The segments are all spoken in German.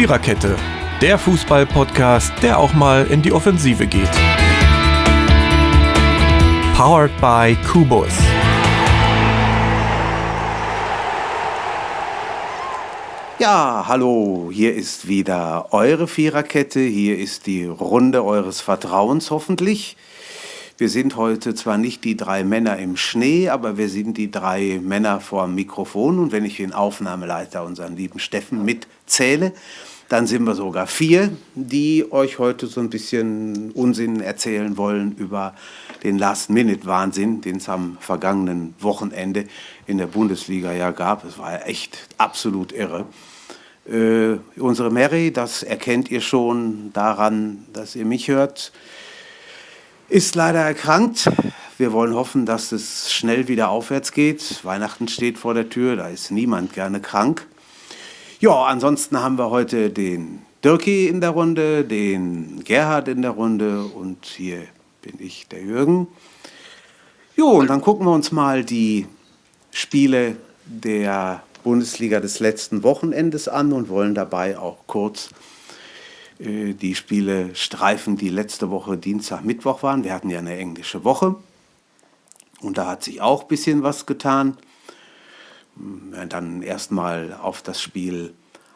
Viererkette, der Fußball-Podcast, der auch mal in die Offensive geht. Powered by Kubus. Ja, hallo, hier ist wieder eure Viererkette, hier ist die Runde eures Vertrauens hoffentlich. Wir sind heute zwar nicht die drei Männer im Schnee, aber wir sind die drei Männer vor dem Mikrofon. Und wenn ich den Aufnahmeleiter, unseren lieben Steffen, mitzähle, dann sind wir sogar vier, die euch heute so ein bisschen Unsinn erzählen wollen über den Last-Minute-Wahnsinn, den es am vergangenen Wochenende in der Bundesliga ja gab. Es war echt absolut irre. Äh, unsere Mary, das erkennt ihr schon daran, dass ihr mich hört, ist leider erkrankt. Wir wollen hoffen, dass es schnell wieder aufwärts geht. Weihnachten steht vor der Tür, da ist niemand gerne krank. Ja, ansonsten haben wir heute den Dirki in der Runde, den Gerhard in der Runde und hier bin ich, der Jürgen. Jo, und dann gucken wir uns mal die Spiele der Bundesliga des letzten Wochenendes an und wollen dabei auch kurz äh, die Spiele streifen, die letzte Woche Dienstag, Mittwoch waren. Wir hatten ja eine englische Woche und da hat sich auch ein bisschen was getan. Werden dann erstmal auf das Spiel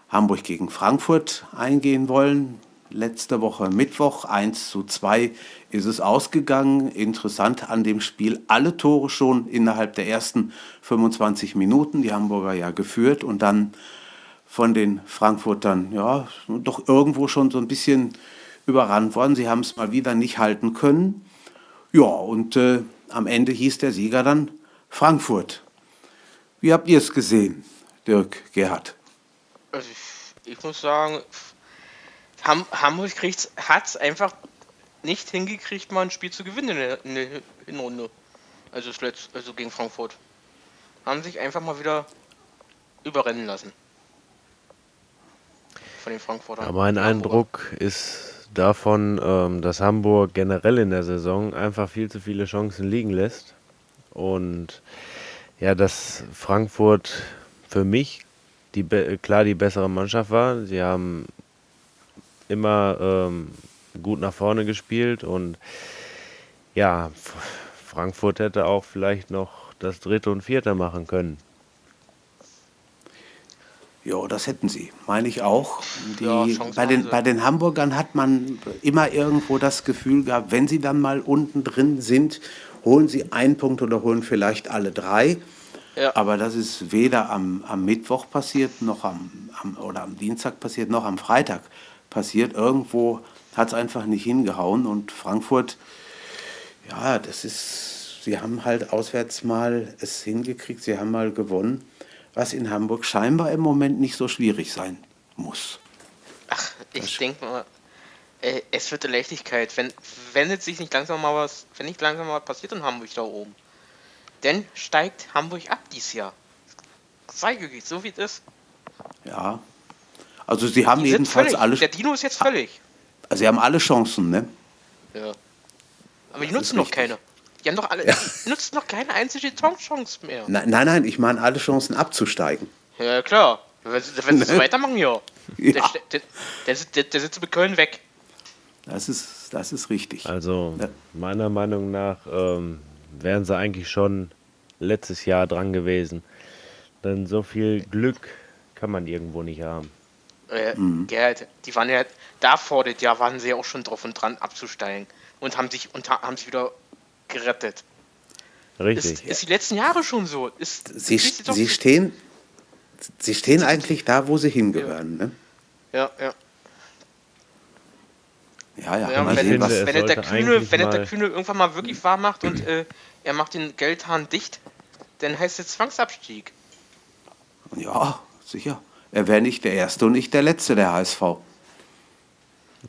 Hamburg gegen Frankfurt eingehen wollen. Letzte Woche Mittwoch 1 zu 2 ist es ausgegangen. Interessant an dem Spiel, alle Tore schon innerhalb der ersten 25 Minuten. Die Hamburger ja geführt und dann von den Frankfurtern ja doch irgendwo schon so ein bisschen überrannt worden. Sie haben es mal wieder nicht halten können. Ja, und äh, am Ende hieß der Sieger dann Frankfurt. Wie habt ihr es gesehen, Dirk Gerhard? Also ich, ich muss sagen, Ham Hamburg hat es einfach nicht hingekriegt, mal ein Spiel zu gewinnen in der, in der Hinrunde. Also, das letzte, also gegen Frankfurt. Haben sich einfach mal wieder überrennen lassen von den Frankfurtern. Ja, mein Eindruck ist davon, ähm, dass Hamburg generell in der Saison einfach viel zu viele Chancen liegen lässt. Und ja, dass Frankfurt für mich die, klar die bessere Mannschaft war. Sie haben immer ähm, gut nach vorne gespielt und ja, Frankfurt hätte auch vielleicht noch das dritte und vierte machen können. Ja, das hätten sie, meine ich auch. Die, ja, bei, den, bei den Hamburgern hat man immer irgendwo das Gefühl gehabt, wenn sie dann mal unten drin sind, holen sie einen Punkt oder holen vielleicht alle drei. Ja. Aber das ist weder am, am Mittwoch passiert, noch am, am, oder am Dienstag passiert, noch am Freitag passiert. Irgendwo hat es einfach nicht hingehauen. Und Frankfurt, ja, das ist, sie haben halt auswärts mal es hingekriegt, sie haben mal gewonnen was in Hamburg scheinbar im Moment nicht so schwierig sein muss. Ach, ich denke mal, äh, es wird eine Leichtigkeit, wenn, wenn jetzt sich nicht langsam mal was, wenn nicht langsam mal was passiert in Hamburg da oben. Denn steigt Hamburg ab dieses Jahr. Sei wirklich, so wie es ist. Ja. Also sie haben die jedenfalls alle. Der Dino ist jetzt völlig. Also sie haben alle Chancen, ne? Ja. Aber die nutzen noch keine. Die haben doch alle, ja. nutzt noch keine einzige Chance mehr. Nein, nein, nein, ich meine alle Chancen abzusteigen. Ja, klar. Wenn, wenn sie so weitermachen, ja. ja. Der, der, der, der, der sitzt mit Köln weg. Das ist, das ist richtig. Also, ja. meiner Meinung nach ähm, wären sie eigentlich schon letztes Jahr dran gewesen. Denn so viel Glück kann man irgendwo nicht haben. Äh, mhm. Gerhard, die waren ja da vor dem Jahr waren sie ja auch schon drauf und dran abzusteigen und haben sich und haben sich wieder gerettet. Richtig. Ist, ist die letzten Jahre schon so. Ist, sie, sie, stehen, sie stehen eigentlich da, wo sie hingehören. Ja. Ne? Ja, ja. Ja, ja. ja wenn, sehen, was, wenn, der Kühne, wenn der Kühne irgendwann mal wirklich wahr macht und äh, er macht den Geldhahn dicht, dann heißt es Zwangsabstieg. Ja, sicher. Er wäre nicht der Erste und nicht der Letzte, der HSV.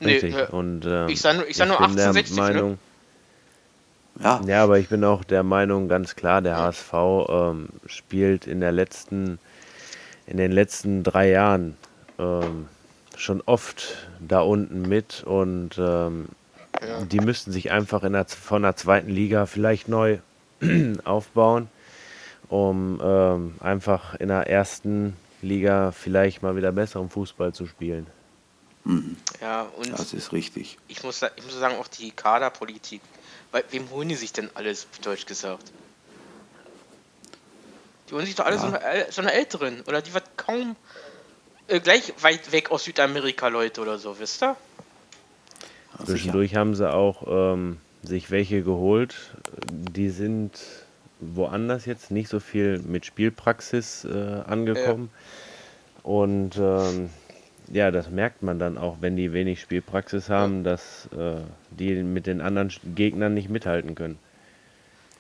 Richtig. Nee, äh, und, ähm, ich sage nur, ich sag nur 1860. Ne? Meinung, ne? Ja. ja, aber ich bin auch der Meinung, ganz klar, der HSV ähm, spielt in der letzten, in den letzten drei Jahren ähm, schon oft da unten mit und ähm, ja. die müssten sich einfach in der, von der zweiten Liga vielleicht neu aufbauen, um ähm, einfach in der ersten Liga vielleicht mal wieder besseren Fußball zu spielen. Ja, und Das ist richtig. ich muss, ich muss sagen, auch die Kaderpolitik. Weil, wem holen die sich denn alles, auf Deutsch gesagt? Die holen sich doch alle so, eine, so eine Älteren. Oder die wird kaum äh, gleich weit weg aus Südamerika Leute oder so, wisst ihr? Ja, sicher. Zwischendurch haben sie auch ähm, sich welche geholt. Die sind woanders jetzt nicht so viel mit Spielpraxis äh, angekommen. Und ähm, ja, das merkt man dann auch, wenn die wenig Spielpraxis haben, dass äh, die mit den anderen Gegnern nicht mithalten können.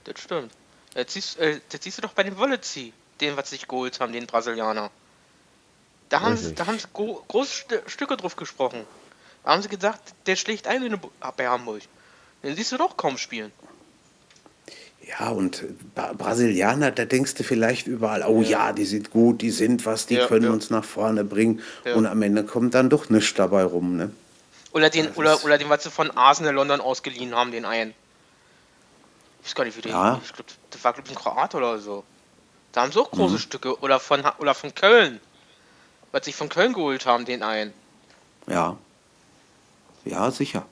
Das stimmt. Jetzt siehst, äh, das siehst du doch bei dem Wollezi, den, was sie sich geholt haben, den Brasilianer. Da haben, sie, da haben sie gro große St Stücke drauf gesprochen. Da haben sie gesagt, der schlägt ein in Bu- bei Hamburg. Den siehst du doch kaum spielen. Ja, und Bra Brasilianer, da denkst du vielleicht überall, oh ja, die sind gut, die sind was, die Ja, können ja. uns nach vorne bringen. Ja. Und am Ende kommt dann doch nichts dabei rum. Ne? Oder den, das oder, oder den, was sie von Arsenal London ausgeliehen haben, den einen. Ich weiß gar nicht, wie der Ja. Ich glaub, das war, glaube ich, ein Kroat oder so. Da haben sie auch Mhm. große Stücke. Oder von, oder von Köln. Was sie von Köln geholt haben, den einen. Ja. Ja, sicher.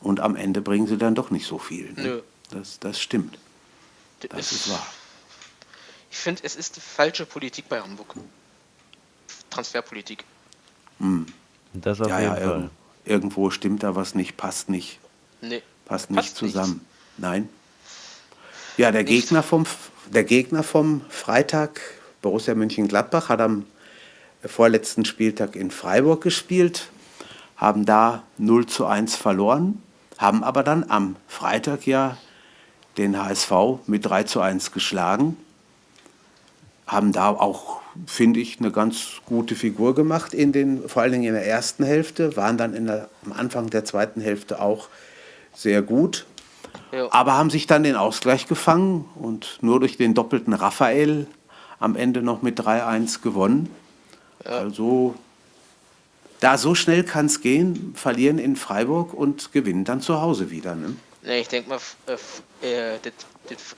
Und am Ende bringen sie dann doch nicht so viel. Ne? Nö. Das, das stimmt. Das Das ist wahr. Ich finde, es ist die falsche Politik bei Hamburg. Transferpolitik. Das auf Ja, jeden ja, Fall. irg irgendwo stimmt da was nicht, passt nicht. Nee. Passt nicht Passt zusammen. Nein. Ja, der Nichts. Gegner, vom, der Gegner vom Freitag, Borussia Mönchengladbach, hat am vorletzten Spieltag in Freiburg gespielt, haben da 0 zu 1 verloren, haben aber dann am Freitag ja den HSV mit 3 zu 1 geschlagen, haben da auch, finde ich, eine ganz gute Figur gemacht, in den, vor allen Dingen in der ersten Hälfte, waren dann der, am Anfang der zweiten Hälfte auch sehr gut, Ja. aber haben sich dann den Ausgleich gefangen und nur durch den doppelten Raphael am Ende noch mit 3-1 gewonnen. Also da so schnell kann es gehen, verlieren in Freiburg und gewinnen dann zu Hause wieder. Ne? Nee, ich denke mal, äh, äh,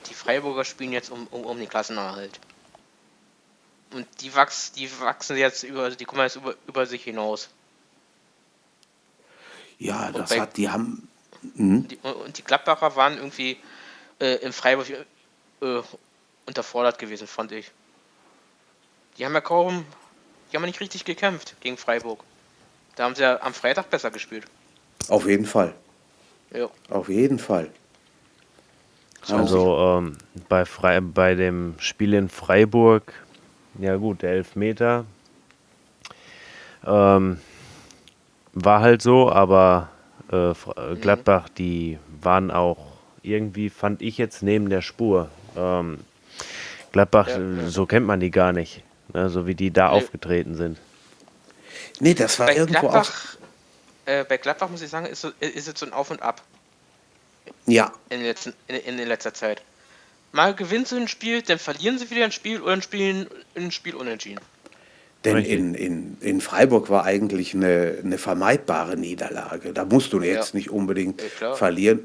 die Freiburger spielen jetzt um, um, um den Klassenerhalt. Und die, wachs, die wachsen jetzt über, die kommen jetzt über, über sich hinaus. Ja, das bei- hat, die haben, hm, Die, und die Gladbacher waren irgendwie äh, in Freiburg äh, unterfordert gewesen, fand ich. Die haben ja kaum, die haben ja nicht richtig gekämpft gegen Freiburg. Da haben sie ja am Freitag besser gespielt. auf jeden Fall, Ja. auf jeden Fall. Also ähm, bei, Frei bei dem Spiel in Freiburg, ja gut, der Elfmeter ähm, war halt so, aber äh, äh, Gladbach, die waren auch irgendwie, fand ich jetzt neben der Spur. Ähm, Gladbach, Ja, ja. so kennt man die gar nicht, ne, so wie die da Nee. aufgetreten sind. Nee, das war Bei irgendwo auch. Gladbach, äh, bei Gladbach muss ich sagen, ist, so, ist es so ein Auf und Ab Ja, in, den letzten, in, in der letzter Zeit. Mal gewinnen sie ein Spiel, dann verlieren sie wieder ein Spiel oder ein Spiel, ein Spiel unentschieden. denn in, in, in Freiburg war eigentlich eine, eine vermeidbare Niederlage. Da musst du jetzt Ja. nicht unbedingt Ja, verlieren.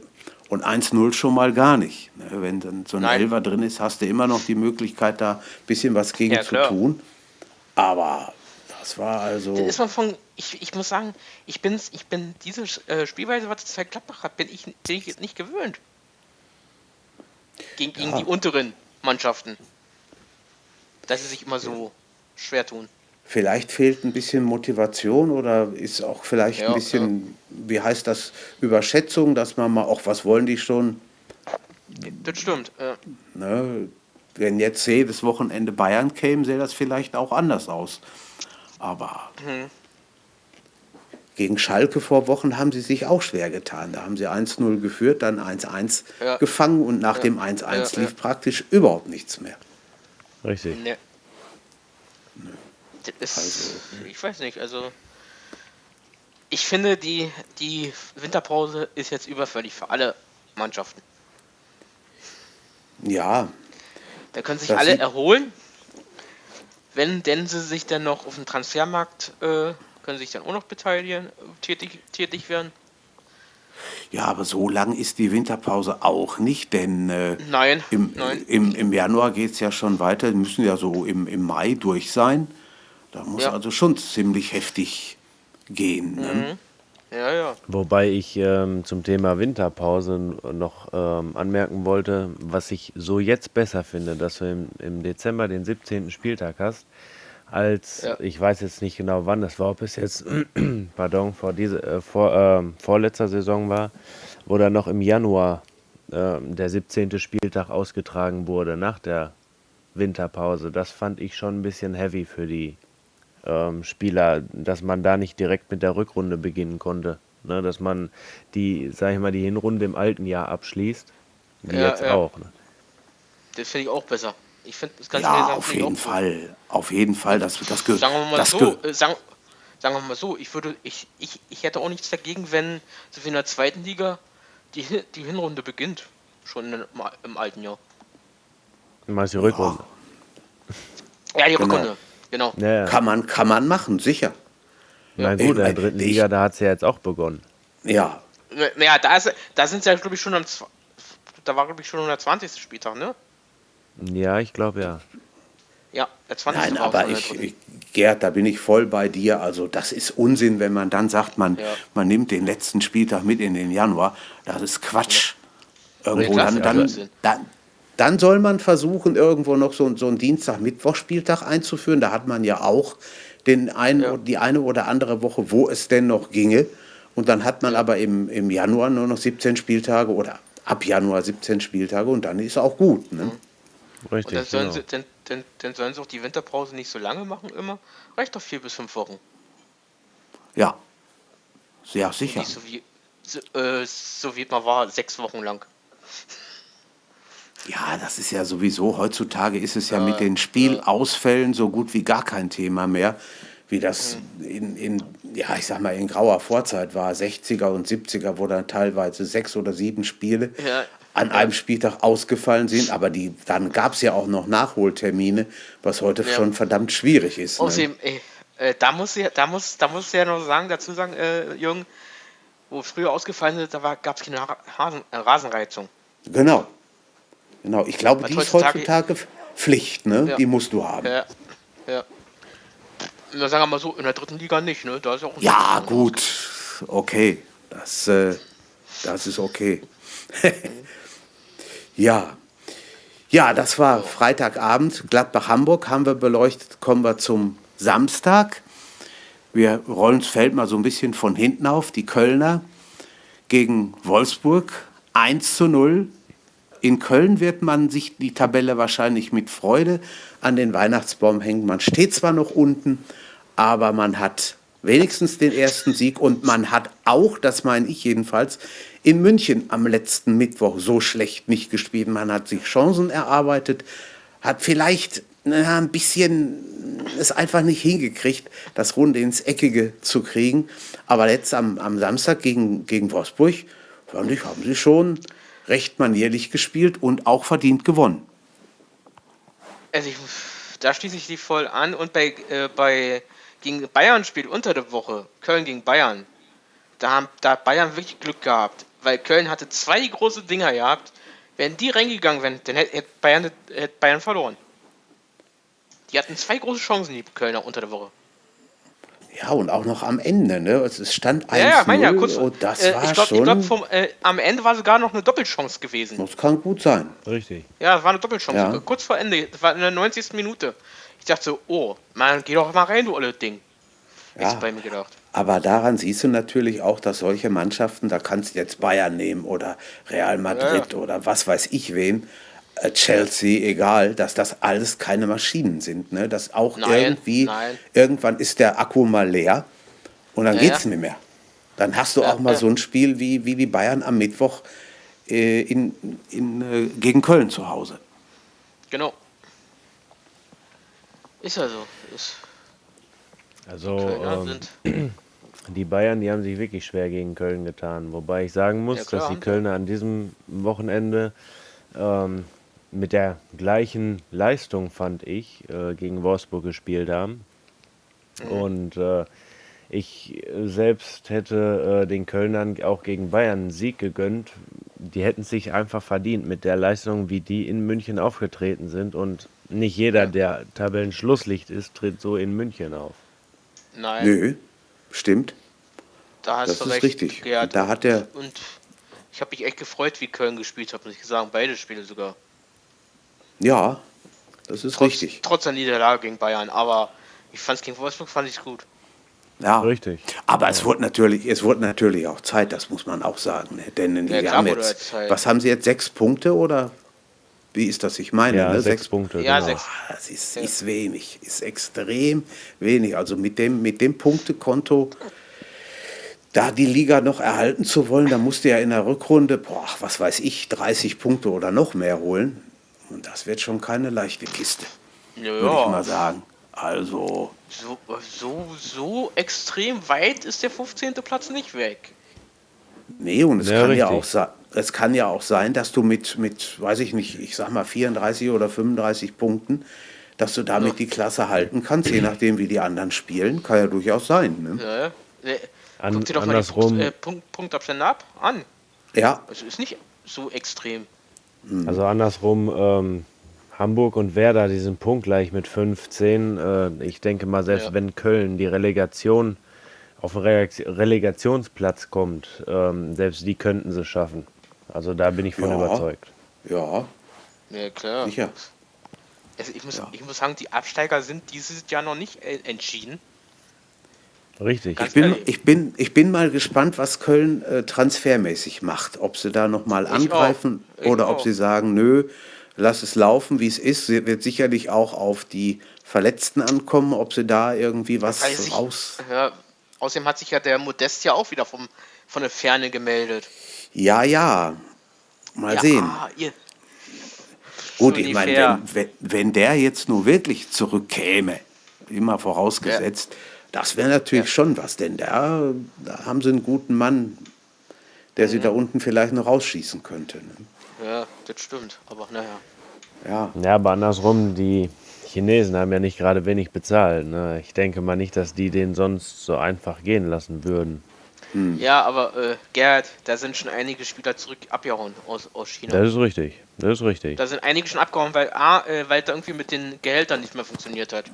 Und 1-0 schon mal gar nicht. Ne, Wenn dann so ein Nein. Elfer drin ist, hast du immer noch die Möglichkeit, da ein bisschen was gegen Ja, zu klar. tun. Aber das war also. Das ist man von, ich, ich muss sagen, ich bin, ich bin diese äh, Spielweise, was es bei Gladbach hat, bin ich, bin ich jetzt nicht gewöhnt. Gegen, gegen Ja. die unteren Mannschaften. Dass sie sich immer so schwer tun. Vielleicht fehlt ein bisschen Motivation oder ist auch vielleicht Ja, ein bisschen, wie heißt das, Überschätzung, dass man mal auch, was wollen die schon? Das stimmt. Äh, Ne? Wenn jetzt jedes Wochenende Bayern käme, sähe das vielleicht auch anders aus. Aber Mhm. gegen Schalke vor Wochen haben sie sich auch schwer getan. Da haben sie 1-0 geführt, dann 1-1 Ja. gefangen und nach Ja. dem 1-1 Ja, lief ja. praktisch überhaupt nichts mehr. Richtig. ne. Ist, ich weiß nicht, also. Ich finde, die, die Winterpause ist jetzt überfällig für alle Mannschaften. Ja, Da können sich alle erholen. Wenn denn sie sich dann noch auf dem Transfermarkt äh, können sich dann auch noch beteiligen, tätig, tätig werden. ja, aber so lang ist die Winterpause auch nicht, denn äh, Nein, Im, nein. im, im Januar geht es ja schon weiter, müssen ja so im, im Mai durch sein. Da muss Ja. also schon ziemlich heftig gehen. Ne? Mhm. Ja, ja. Wobei ich ähm, zum Thema Winterpause noch ähm, anmerken wollte, was ich so jetzt besser finde, dass du im, im Dezember den 17. Spieltag hast, als Ja. ich weiß jetzt nicht genau wann das war, ob es jetzt pardon, vor, diese, äh, vor ähm, vorletzter Saison war, wo dann noch im Januar ähm, der 17. Spieltag ausgetragen wurde nach der Winterpause. Das fand ich schon ein bisschen heavy für die ähm, Spieler, dass man da nicht direkt mit der Rückrunde beginnen konnte. Ne, dass man die, sag ich mal, die Hinrunde im alten Jahr abschließt. Wie Ja, jetzt ja. auch. Ne? Das finde ich auch besser. Ich finde das ganze Ja, auf jeden Fall. Auf jeden Fall. Das, das, ge- Sagen wir mal das so, äh, sagen, sagen wir mal so, ich würde, ich, ich, ich hätte auch nichts dagegen, wenn so wie in der zweiten Liga die, die Hinrunde beginnt. Schon im, im alten Jahr. Meinst du die Rückrunde? Ja, die Genau. Rückrunde. Genau. Ja, ja. Kann man, kann man machen, sicher. Na gut, in der dritten ich- Liga, da hat es ja jetzt auch begonnen. Ja, Naja, da, ist, da sind sie ja, glaube ich, schon am. Da war, glaube ich, schon der 20. Spieltag, ne? Ja, ich glaube ja. Ja, der 20. nein, aber ich, ich, Gerd, da bin ich voll bei dir. Also das ist Unsinn, wenn man dann sagt, man, Ja. man nimmt den letzten Spieltag mit in den Januar. Das ist Quatsch. Irgendwo Ja, dann, dann, dann, dann soll man versuchen, irgendwo noch so, so einen Dienstag-Mittwoch-Spieltag einzuführen. Da hat man ja auch den einen, Ja. die eine oder andere Woche, wo es denn noch ginge. Und dann hat man aber im, im Januar nur noch 17 Spieltage oder ab Januar 17 Spieltage und dann ist auch gut. Ne? Und Richtig. dann sollen, Genau. sie, dann, dann, dann sollen sie auch die Winterpause nicht so lange machen immer. Reicht doch vier bis fünf Wochen. Ja, sehr sicher. Nicht so wie, so, äh, so wie man war, sechs Wochen lang. Ja, das ist ja sowieso, heutzutage ist es ja mit den Spielausfällen so gut wie gar kein Thema mehr, wie das in, in, ja, ich sag mal, in grauer Vorzeit war, 60er und 70er, wo dann teilweise sechs oder sieben Spiele Ja. an einem Spieltag ausgefallen sind, aber die, dann gab es ja auch noch Nachholtermine, was heute Ja. schon verdammt schwierig ist. Ne? Außerdem, ey, äh, da muss ich, da muss, da muss ja noch sagen, dazu sagen, äh, Jürgen, wo früher ausgefallen ist, da gab es keine äh, Rasenreizung. Genau. Genau, ich glaube, die ist heutzutage- Pflicht, ne? Ja. Die musst du haben. Ja, ja. Na, sagen wir mal so, in der dritten Liga nicht, ne? Da ist ja auch Ja, gut, okay, das, äh, das ist okay. ja. ja, das war Freitagabend, Gladbach-Hamburg haben wir beleuchtet. Kommen wir zum Samstag. Wir rollen das Feld mal so ein bisschen von hinten auf. Die Kölner gegen Wolfsburg 1 zu 0. In Köln wird man sich die Tabelle wahrscheinlich mit Freude an den Weihnachtsbaum hängen. Man steht zwar noch unten, aber man hat wenigstens den ersten Sieg und man hat auch, das meine ich jedenfalls, in München am letzten Mittwoch so schlecht nicht gespielt. Man hat sich Chancen erarbeitet, hat vielleicht na, ein bisschen es einfach nicht hingekriegt, das Runde ins Eckige zu kriegen. Aber jetzt am, am Samstag gegen, gegen Wolfsburg, fand ich, haben sie schon recht manierlich gespielt und auch verdient gewonnen. Also ich, da schließe ich die voll an und bei, äh, bei gegen Bayern spielt unter der Woche, Köln gegen Bayern, da, haben, da hat Bayern wirklich Glück gehabt, weil Köln hatte zwei große Dinger gehabt. Wenn die reingegangen wären, dann hätte Bayern, hätte Bayern verloren. Die hatten zwei große Chancen, die Kölner unter der Woche. Ja, und auch noch am Ende, ne? Es stand 1-0 Ja, ja, mein ja, kurz. und das äh, war ich glaube, schon... glaub, vom, äh, am Ende war sogar noch eine Doppelchance gewesen. das kann gut sein. Richtig. Ja, es war eine Doppelchance. Ja. Kurz vor Ende, das war in der 90. Minute. Ich dachte so, oh, man, geh doch mal rein, du olle Ding. Ja. Ist bei mir gedacht. Aber daran siehst du natürlich auch, dass solche Mannschaften, da kannst du jetzt Bayern nehmen oder Real Madrid oder was weiß ich wen, äh, Chelsea, egal, dass das alles keine Maschinen sind. Ne? Dass auch Nein, irgendwie, nein. irgendwann ist der Akku mal leer und dann Ja, geht's ja. nicht mehr. Dann hast du Ja, auch mal ja. so ein Spiel wie, wie die Bayern am Mittwoch äh, in, in, äh, gegen Köln zu Hause. Genau. Ist ja so. Ist, Also Kölner ähm, die Bayern, die haben sich wirklich schwer gegen Köln getan. Wobei ich sagen muss, dass die. Kölner an diesem Wochenende ähm, mit der gleichen Leistung, fand ich, äh, gegen Wolfsburg gespielt haben. Mhm. Und äh, ich selbst hätte äh, den Kölnern auch gegen Bayern einen Sieg gegönnt. Die hätten es sich einfach verdient mit der Leistung, wie die in München aufgetreten sind. Und nicht jeder, der Tabellenschlusslicht ist, tritt so in München auf. Nein. Nö, stimmt. Da hast Das du ist recht. richtig. Gerd. Da hat er- Und ich habe mich echt gefreut, wie Köln gespielt hat, muss ich sagen. Beide Spiele sogar. Ja, das ist Trotz, richtig. trotz der Niederlage gegen Bayern. Aber ich fand es gegen Wolfsburg fand ich gut. Ja. Richtig. Aber es wurde natürlich, es wurde natürlich auch Zeit, das muss man auch sagen. Ne? Denn die Ja, klar haben wurde jetzt, Zeit. was haben sie jetzt, sechs Punkte oder wie ist das? Ich meine, Ja, ne? sechs Punkte. Ja, genau. sechs. Ah, Das ist, ist wenig, ist extrem wenig. Also mit dem, mit dem Punktekonto, da die Liga noch erhalten zu wollen, da musst du ja in der Rückrunde, boah, was weiß ich, 30 Punkte oder noch mehr holen. Und das wird schon keine leichte Kiste, würde ich mal Ja, sagen. Also, so, so, so extrem weit ist der 15. Platz nicht weg. nee, und es Ja, kann ja richtig. auch sein, es kann ja auch sein, dass du mit, mit, weiß ich nicht, ich sag mal 34 oder 35 Punkten, dass du damit die Klasse halten kannst, je nachdem, wie die anderen spielen, kann ja durchaus sein. Ne? Ja, An- Guck dir doch mal die andersrum- Punkt, äh, Punkt, Punktabstände ab an. Ja, Also ist nicht so extrem. Also andersrum, ähm, Hamburg und Werder, die sind punktgleich mit 15. Äh, ich denke mal, selbst Ja. wenn Köln die Relegation auf den Releg- Relegationsplatz kommt, ähm, selbst die könnten sie schaffen. Also da bin ich von Ja. überzeugt. ja, Ja, klar. sicher. Also ich, muss, ich muss sagen, die Absteiger sind dieses Jahr noch nicht entschieden. Richtig. Ich bin, ich, bin, ich bin mal gespannt, was Köln äh, transfermäßig macht. Ob sie da nochmal angreifen oder ob sie sagen, nö, lass es laufen, wie es ist. Sie wird sicherlich auch auf die Verletzten ankommen, ob sie da irgendwie was ich- raus. Ja, außerdem hat sich ja der Modest ja auch wieder vom, von der Ferne gemeldet. Ja, ja. Mal ja, sehen. ah, ihr, Gut, so ich meine, wenn, wenn, wenn der jetzt nur wirklich zurückkäme, immer vorausgesetzt, das wäre natürlich schon was, denn da, da haben sie einen guten Mann, der Mhm. sie da unten vielleicht noch rausschießen könnte. Ne? ja, das stimmt. Aber naja. Ja. Ja, aber andersrum, die Chinesen haben ja nicht gerade wenig bezahlt. Ne? Ich denke mal nicht, dass die den sonst so einfach gehen lassen würden. Hm. Ja, aber äh, Gerd, da sind schon einige Spieler zurück abgehauen aus, aus China. Das ist richtig. Das ist richtig. Da sind einige schon abgehauen, weil A, äh, weil da irgendwie mit den Gehältern nicht mehr funktioniert hat.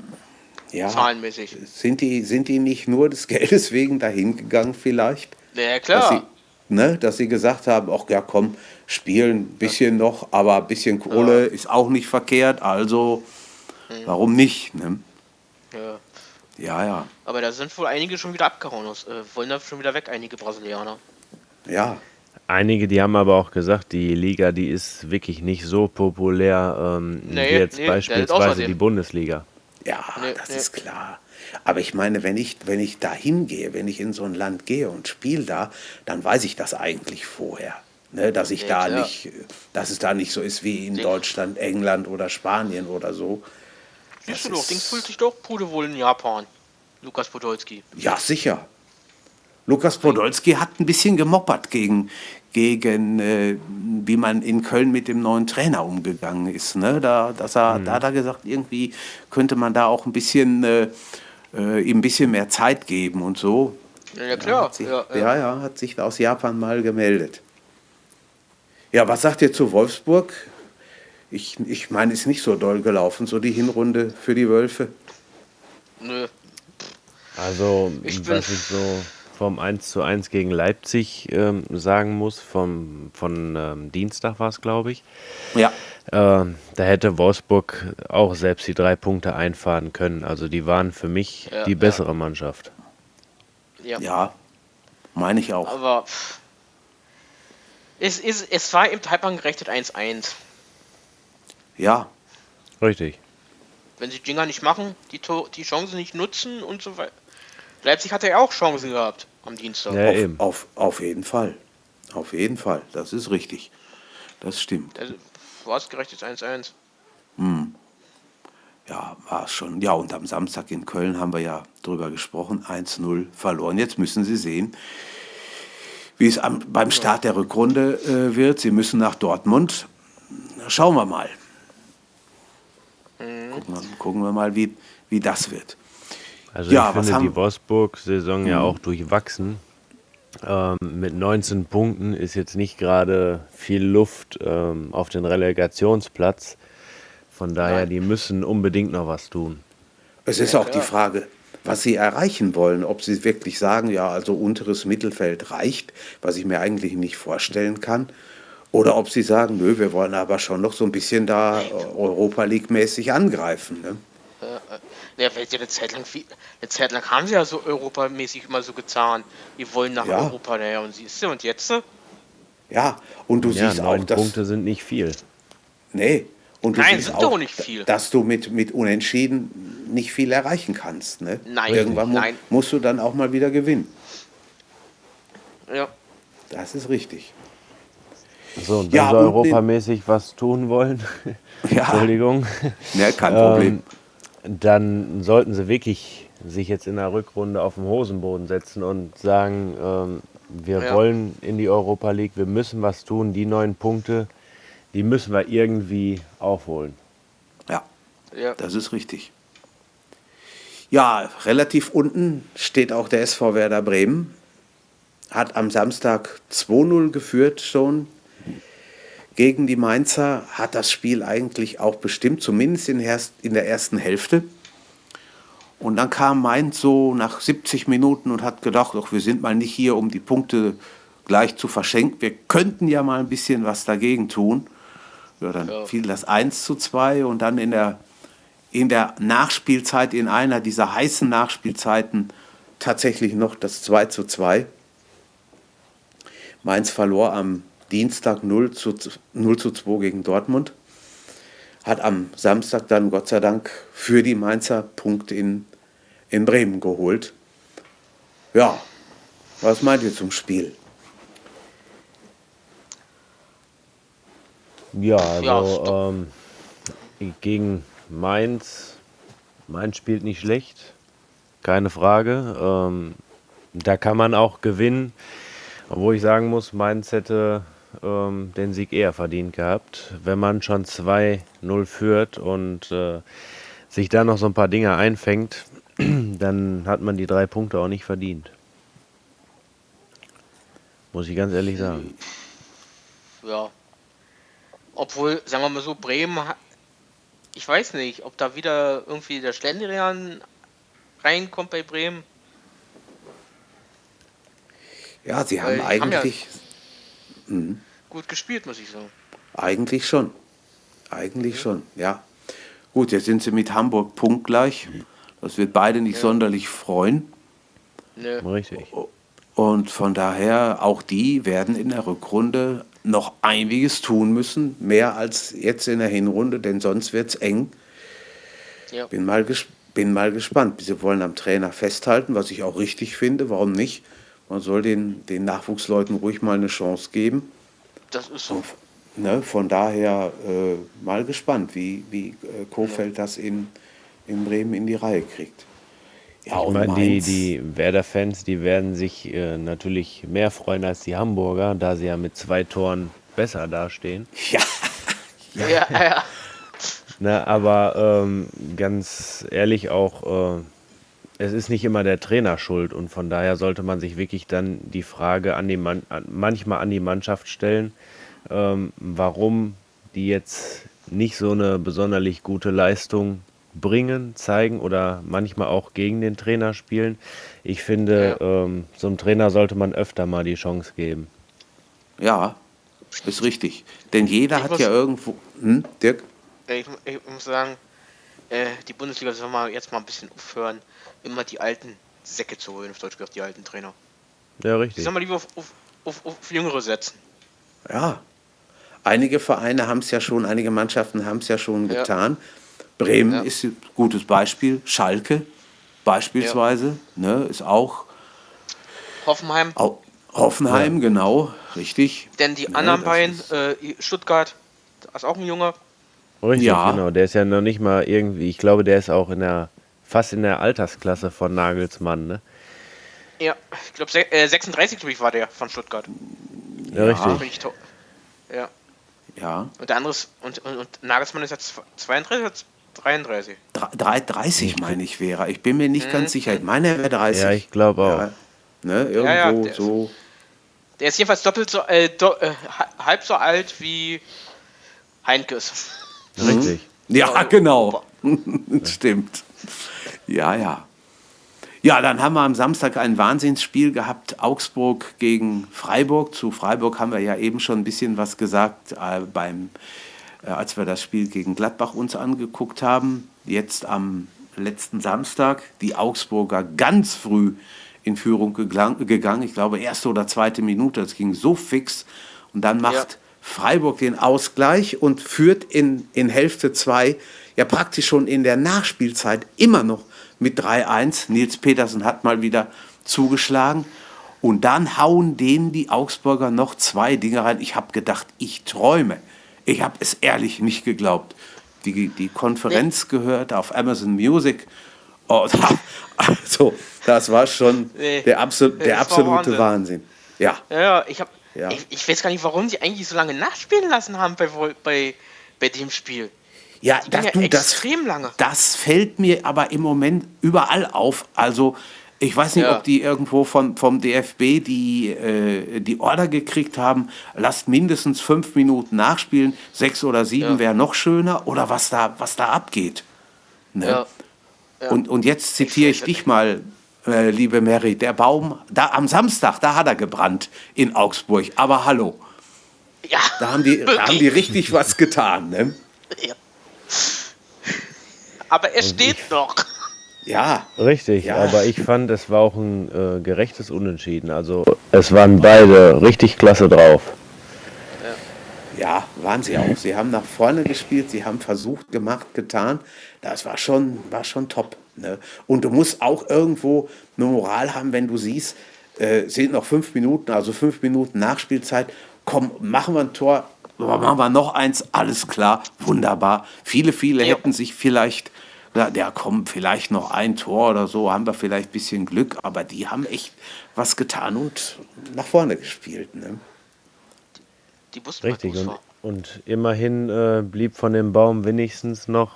Ja. Zahlenmäßig. Sind die, sind die nicht nur des Geldes wegen dahin gegangen vielleicht? Ja, Dass klar. sie, ne, dass sie gesagt haben, ach ja komm, spielen ein bisschen noch, aber ein bisschen Kohle ist auch nicht verkehrt, also warum nicht? Ne? Ja. Ja, ja, Aber da sind wohl einige schon wieder abgehauen. Aus, äh, wollen da schon wieder weg, einige Brasilianer. ja. Einige, die haben aber auch gesagt, die Liga, die ist wirklich nicht so populär ähm, Nee, wie jetzt nee, beispielsweise die Bundesliga. Ja, Nee, das nee. ist klar. Aber ich meine, wenn ich, wenn ich da hingehe, wenn ich in so ein Land gehe und spiele da, dann weiß ich das eigentlich vorher. Ne, dass ich Ja, da klar. nicht, dass es da nicht so ist wie in Ding. Deutschland, England oder Spanien oder so. Siehst du doch, Dings ist- fühlt sich doch Pude wohl in Japan. Lukas Podolski. Ja, sicher. Lukas Podolski hat ein bisschen gemoppert gegen, gegen äh, wie man in Köln mit dem neuen Trainer umgegangen ist. Ne? Da, dass er, da hat er gesagt, irgendwie könnte man da auch ein bisschen, äh, äh, ihm ein bisschen mehr Zeit geben und so. Ja, ja klar. Hat sich, ja, ja, ja. ja, hat sich aus Japan mal gemeldet. Ja, was sagt ihr zu Wolfsburg? Ich, ich meine, ist nicht so doll gelaufen, so die Hinrunde für die Wölfe. Nö. Also, Ich bin- was ich so vom 1 zu 1 gegen Leipzig ähm, sagen muss, vom, von ähm, Dienstag war es, glaube ich. Ja. Ähm, da hätte Wolfsburg auch selbst die drei Punkte einfahren können. Also die waren für mich Ja, die ja. bessere Mannschaft. Ja. Ja, meine ich auch. Aber pff, es, ist, es war im Halbplan gerechnet 1-1. Ja, Richtig. Wenn sie Dinger nicht machen, die, Tor, die Chancen nicht nutzen und so weiter. Leipzig hatte ja auch Chancen gehabt am Dienstag. Ja, auf, eben. auf, auf jeden Fall. Auf jeden Fall, das ist richtig. Das stimmt. Also, war es gerechnet 1-1. Ja, war es schon. Ja, und am Samstag in Köln haben wir ja drüber gesprochen. 1-0 verloren. Jetzt müssen Sie sehen, wie es am, beim Start der Rückrunde äh, wird. Sie müssen nach Dortmund. Schauen wir mal. Gucken, wir, gucken wir mal, wie, wie das wird. Also Ja, ich finde die Wolfsburg-Saison ja auch durchwachsen. Ähm, mit 19 Punkten ist jetzt nicht gerade viel Luft ähm, auf den Relegationsplatz. Von daher, Nein. die müssen unbedingt noch was tun. Es ist auch die Frage, was sie erreichen wollen. Ob sie wirklich sagen, ja, also unteres Mittelfeld reicht, was ich mir eigentlich nicht vorstellen kann. Oder ob sie sagen, nö, wir wollen aber schon noch so ein bisschen da äh, Europa League-mäßig angreifen. Ne? Ja, eine Zeit lang, eine Zeit lang haben sie ja so europamäßig immer so getan. Die wollen nach Ja. Europa, naja, und siehst du, und jetzt? Ja, und du Ja, siehst neun auch, dass. Punkte sind nicht viel. Nee. Und du Nein, siehst sind auch, doch nicht viel. dass du mit, mit Unentschieden nicht viel erreichen kannst. Ne? Nein, Irgendwann mu nein. musst du dann auch mal wieder gewinnen. Ja. Das ist richtig. So, und wenn Ja, sie und europamäßig was tun wollen, Ja. Entschuldigung, Ne, kein Problem. ähm, dann sollten sie wirklich sich jetzt in der Rückrunde auf den Hosenboden setzen und sagen, ähm, wir Ja. wollen in die Europa League, wir müssen was tun, die neun Punkte, die müssen wir irgendwie aufholen. ja, Ja. das ist richtig. Ja, relativ unten steht auch der SV Werder Bremen. Hat am Samstag 2-0 geführt schon gegen die Mainzer. Hat das Spiel eigentlich auch bestimmt, zumindest in, der ersten Hälfte. Und dann kam Mainz so nach 70 Minuten und hat gedacht, doch, wir sind mal nicht hier, um die Punkte gleich zu verschenken. Wir könnten ja mal ein bisschen was dagegen tun. Ja, dann Ja. fiel das 1 zu 2 und dann in der, in der Nachspielzeit, in einer dieser heißen Nachspielzeiten, tatsächlich noch das 2 zu 2. Mainz verlor am Dienstag 0 zu, 0 zu 2 gegen Dortmund. Hat am Samstag dann Gott sei Dank für die Mainzer Punkt in, in Bremen geholt. Ja, was meint ihr zum Spiel? Ja, Ja, also stopp. ähm, gegen Mainz, Mainz spielt nicht schlecht, keine Frage. Ähm, da kann man auch gewinnen, obwohl ich sagen muss, Mainz hätte ähm, den Sieg eher verdient gehabt. Wenn man schon 2-0 führt und äh, sich da noch so ein paar Dinge einfängt, dann hat man die drei Punkte auch nicht verdient. Muss ich ganz ehrlich sagen. ja. Obwohl, sagen wir mal so, Bremen, ich weiß nicht, ob da wieder irgendwie der Schlendrian reinkommt bei Bremen. Ja, sie Weil haben die haben ja- eigentlich, Gut gespielt, muss ich sagen. eigentlich schon. Eigentlich schon, ja. Gut, jetzt sind sie mit Hamburg punktgleich. Das wird beide nicht sonderlich freuen. Nö. Richtig. Und von daher, auch die werden in der Rückrunde noch einiges tun müssen. Mehr als jetzt in der Hinrunde, denn sonst wird es eng. Ja. Bin mal, bin mal gespannt. Sie wollen am Trainer festhalten, was ich auch richtig finde. Warum nicht? Man soll den, den Nachwuchsleuten ruhig mal eine Chance geben. Das ist so. Ne, von daher äh, mal gespannt, wie, wie äh, Kofeld das in, in Bremen in die Reihe kriegt. Ja, Ich und meine, die, die Werder-Fans, die werden sich äh, natürlich mehr freuen als die Hamburger, da sie ja mit zwei Toren besser dastehen. Ja, Ja, ja, ja. Ne, aber ähm, ganz ehrlich auch, äh, es ist nicht immer der Trainer schuld und von daher sollte man sich wirklich dann die Frage an die Man an, manchmal an die Mannschaft stellen, ähm, warum die jetzt nicht so eine besonderlich gute Leistung bringen, zeigen oder manchmal auch gegen den Trainer spielen. Ich finde, ähm, so einem Trainer sollte man öfter mal die Chance geben. ja, ist richtig. Denn jeder Ich hat muss- ja irgendwo. Hm, Dirk? Ich, ich muss sagen, äh, die Bundesliga soll mal jetzt mal ein bisschen aufhören, immer die alten Säcke zu holen, auf Deutsch gesagt, die alten Trainer. Ja, Die richtig. soll mal lieber auf, auf, auf, auf Jüngere setzen. Ja. Einige Vereine haben es ja schon, einige Mannschaften haben es ja schon Ja. getan. Bremen Ja. ist ein gutes Beispiel. Schalke beispielsweise ne, ist auch. Hoffenheim, Au- Hoffenheim, genau, richtig. denn die Ja, anderen beiden, äh, Stuttgart, da ist auch ein Junge. Richtig, Ja. genau. Der ist ja noch nicht mal irgendwie, ich glaube, der ist auch in der, fast in der Altersklasse von Nagelsmann, ne? Ja, ich glaube, äh, 36 glaub ich, war der von Stuttgart. Ja, Ja. Bin richtig. ich to- ja, Ja. und der andere ist, und, und, und Nagelsmann ist jetzt 32 oder 33? Drei- drei- 30 meine ich wäre. Ich bin mir nicht ganz sicher. Ich meine, er wäre 30. Ja, ich glaube auch. Ja, ne, irgendwo Ja, ja, der ist- so. Der ist jedenfalls doppelt so, äh, do, äh, ha- halb so alt wie Heinke ist. Richtig. Ja, genau. Stimmt. Ja, ja. Ja, dann haben wir am Samstag ein Wahnsinnsspiel gehabt, Augsburg gegen Freiburg. Zu Freiburg haben wir ja eben schon ein bisschen was gesagt, äh, beim, äh, als wir das Spiel gegen Gladbach uns angeguckt haben. Jetzt am letzten Samstag die Augsburger ganz früh in Führung gegangen. Ich glaube, erste oder zweite Minute, das ging so fix. Und dann macht ja. Freiburg den Ausgleich und führt in, in Hälfte 2 ja praktisch schon in der Nachspielzeit immer noch mit 3-1. Nils Petersen hat mal wieder zugeschlagen. Und dann hauen denen die Augsburger noch zwei Dinge rein. Ich habe gedacht, ich träume. Ich habe es ehrlich nicht geglaubt. Die, die Konferenz nee. gehört auf Amazon Music. Oh, also, das war schon nee. der, Absol der absolute Wahnsinn. Wahnsinn. Ja. Ja, ich, hab, ja. Ich, ich, weiß gar nicht, warum sie eigentlich so lange nachspielen lassen haben bei, bei, bei dem Spiel. Ja, das, du, das, das fällt mir aber im Moment überall auf. Also ich weiß nicht, ja. ob die irgendwo von, vom DFB die, äh, die Order gekriegt haben, lasst mindestens fünf Minuten nachspielen, sechs oder sieben ja. wäre noch schöner, oder was da, was da abgeht. Ne? Ja. Ja. Und, und jetzt zitiere ich, ich dich mal, äh, liebe Mary, der Baum, da am Samstag, da hat er gebrannt in Augsburg, aber hallo. Ja. Da haben die, da haben die richtig was getan. Ne? Ja aber er steht ich, noch. Ja. Richtig, ja. aber ich fand, es war auch ein äh, gerechtes Unentschieden. Also es waren beide richtig klasse drauf. Ja, waren sie auch. Sie haben nach vorne gespielt, sie haben versucht, gemacht, getan. Das war schon, war schon top. Ne? Und du musst auch irgendwo eine Moral haben, wenn du siehst, äh, sind noch fünf Minuten, also fünf Minuten Nachspielzeit. Komm, machen wir ein Tor, machen wir noch eins, alles klar, wunderbar. Viele, viele ja. hätten sich vielleicht ja, der kommt vielleicht noch ein Tor oder so, haben wir vielleicht ein bisschen Glück, aber die haben echt was getan und nach vorne gespielt. Ne? Die, die Richtig, und, und, immerhin äh, blieb von dem Baum wenigstens noch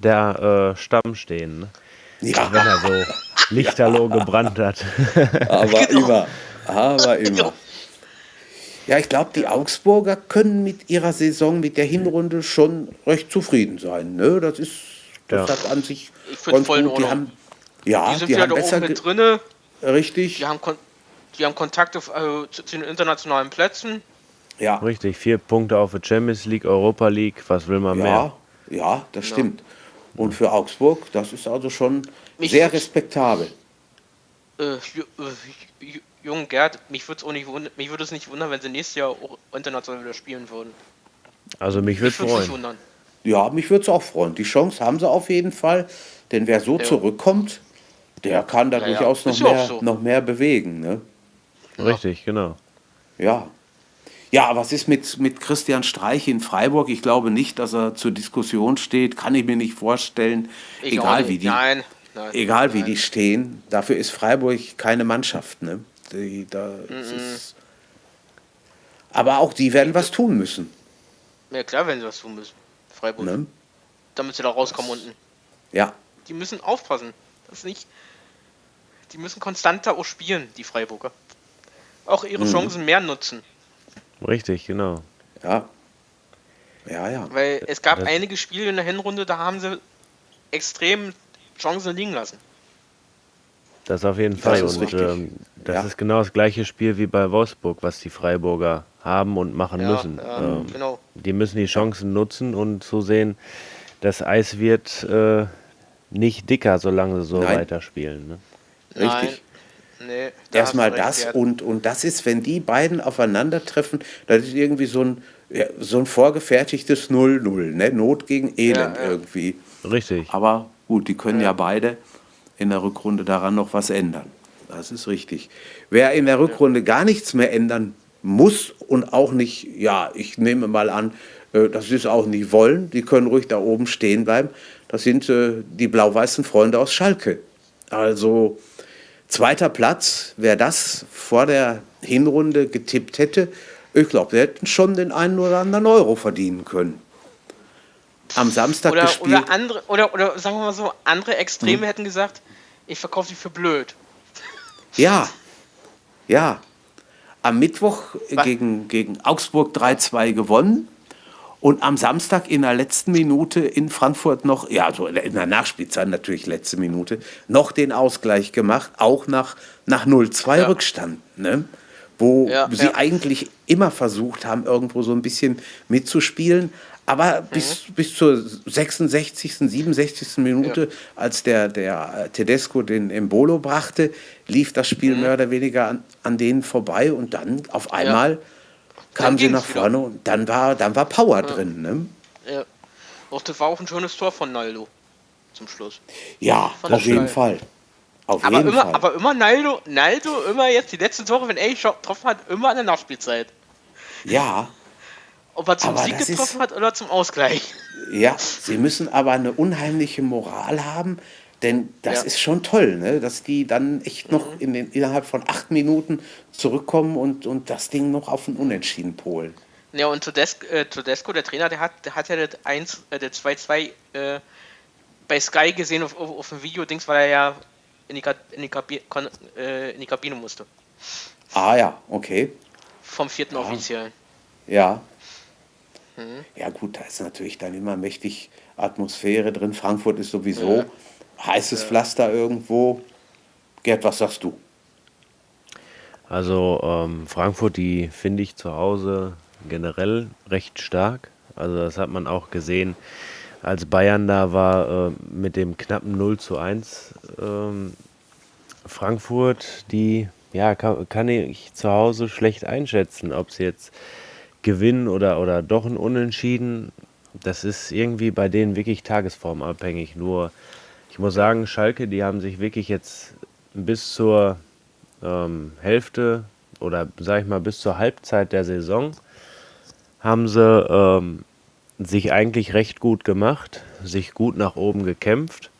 der äh, Stamm stehen. Ne? Ja. wenn er so lichterloh ja. gebrannt hat. aber genau. immer, aber immer. Genau. Ja, ich glaube, die Augsburger können mit ihrer Saison, mit der Hinrunde schon recht zufrieden sein. Ne? Das ist das ja. hat an sich ich ganz voll gut. Die haben, ja, die sind die haben besser mit drinne. Richtig. Die haben, Kon die haben Kontakte äh, zu, zu, den internationalen Plätzen. Ja. Richtig, vier Punkte auf der Champions League, Europa League, was will man ja, mehr? Ja, das ja. stimmt. Und für Augsburg, das ist also schon mich sehr respektabel. Äh, äh Jung Gerd, mich würde es nicht mich würde es nicht wundern, wenn sie nächstes Jahr auch international wieder spielen würden. Also mich würde es freuen. Ja, mich würde es auch freuen. Die Chance haben sie auf jeden Fall. Denn wer so ja. zurückkommt, der kann da ja, durchaus ja. Noch, mehr, so. noch mehr bewegen. Ne? Richtig, genau. Ja. Ja, was ist mit, mit Christian Streich in Freiburg? Ich glaube nicht, dass er zur Diskussion steht. Kann ich mir nicht vorstellen. Ich egal wie die, nein, nein, egal nein. wie die stehen. Dafür ist Freiburg keine Mannschaft. Ne? Die, da, mm -mm. Ist, aber auch die werden was tun müssen. Ja, klar werden sie was tun müssen. Freiburg. Ne? Damit sie da rauskommen unten. Ja. Die müssen aufpassen. Das nicht. Die müssen konstanter auch spielen, die Freiburger. Auch ihre mhm. Chancen mehr nutzen. Richtig, genau. Ja. Ja, ja. Weil es gab das einige Spiele in der Hinrunde, da haben sie extrem Chancen liegen lassen. Das auf jeden Fall. Das und ähm, das ja. ist genau das gleiche Spiel wie bei Wolfsburg, was die Freiburger haben und machen ja, müssen. Ja, ähm, genau. Die müssen die Chancen nutzen und so sehen, das Eis wird äh, nicht dicker, solange sie so Nein. weiterspielen. Ne? Richtig. Nee, da Erstmal das und, und das ist, wenn die beiden aufeinandertreffen, das ist irgendwie so ein, ja, so ein vorgefertigtes 0-0, ne? Not gegen Elend ja, ja. irgendwie. Richtig. Aber gut, die können ja. beide in der Rückrunde daran noch was ändern. Das ist richtig. Wer in der Rückrunde gar nichts mehr ändern muss und auch nicht, ja, ich nehme mal an, äh, dass sie es auch nicht wollen, die können ruhig da oben stehen bleiben. Das sind äh, die blau-weißen Freunde aus Schalke. Also zweiter Platz, wer das vor der Hinrunde getippt hätte, ich glaube, wir hätten schon den einen oder anderen Euro verdienen können. Am Samstag oder, gespielt. Oder, andere, oder, oder sagen wir mal so, andere Extreme hm. hätten gesagt, ich verkaufe sie für blöd. Ja, ja am Mittwoch gegen, gegen Augsburg 3-2 gewonnen. Und am Samstag in der letzten Minute in Frankfurt noch, ja, so in der Nachspielzeit natürlich letzte Minute, noch den Ausgleich gemacht, auch nach, nach 0-2 ja. Rückstand. Ne? Wo ja, sie ja. eigentlich immer versucht haben, irgendwo so ein bisschen mitzuspielen. Aber mhm. bis, bis zur 66., 67. Minute, als der, der Tedesco den Embolo brachte, lief das Spiel mhm. mehr oder weniger an, an denen vorbei und dann auf einmal kamen sie nach vorne wieder. und dann war, dann war Power ja. drin. Ne? Ja. Auch das war auch ein schönes Tor von Naldo zum Schluss. Ja, auf jeden Fall. Auf aber, jeden immer, Fall. aber immer Naldo, Naldo, immer jetzt die letzten Tore, wenn er getroffen hat, immer in der Nachspielzeit. Ja. Ob er zum Sieg getroffen ist, hat oder zum Ausgleich. Ja, sie müssen aber eine unheimliche Moral haben, denn das ja. ist schon toll, ne? dass die dann echt noch mhm. in den, innerhalb von acht Minuten zurückkommen und, und das Ding noch auf den Unentschieden polen. Ja, und Tedesco, äh, der Trainer, der hat, der hat ja das 1, äh, 2-2 äh, bei Sky gesehen auf, auf, auf dem Video-Dings, weil er ja in die, in, die Kabi kon, äh, in die Kabine musste. Ah ja, okay. Vom vierten ja. Offiziellen. Ja. Mhm. Ja gut, da ist natürlich dann immer mächtig Atmosphäre drin. Frankfurt ist sowieso... Ja heißes Pflaster irgendwo. Gerd, was sagst du? Also ähm, Frankfurt, die finde ich zu Hause generell recht stark. Also das hat man auch gesehen, als Bayern da war äh, mit dem knappen 0 zu 1. Ähm, Frankfurt, die ja, kann, kann, ich zu Hause schlecht einschätzen, ob sie jetzt gewinnen oder, oder doch ein Unentschieden. Das ist irgendwie bei denen wirklich tagesformabhängig. Nur ich muss sagen, Schalke, die haben sich wirklich jetzt bis zur ähm, Hälfte oder sag ich mal bis zur Halbzeit der Saison haben sie ähm, sich eigentlich recht gut gemacht, sich gut nach oben gekämpft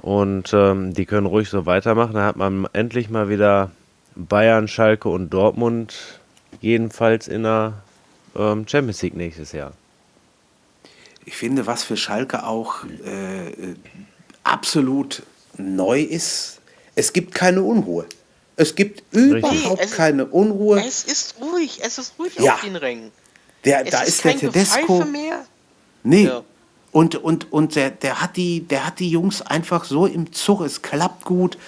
und ähm, die können ruhig so weitermachen. Da hat man endlich mal wieder Bayern, Schalke und Dortmund jedenfalls in der ähm, Champions League nächstes Jahr. Ich finde, was für Schalke auch äh, absolut neu ist, es gibt keine Unruhe. Es gibt überhaupt es keine Unruhe. Es ist ruhig, es ist ruhig ja. auf den Rängen. Der, da ist, ist der Tedesco. Mehr. Nee. Ja. Und, und, und der, der, hat die, der hat die Jungs einfach so im Zug, es klappt gut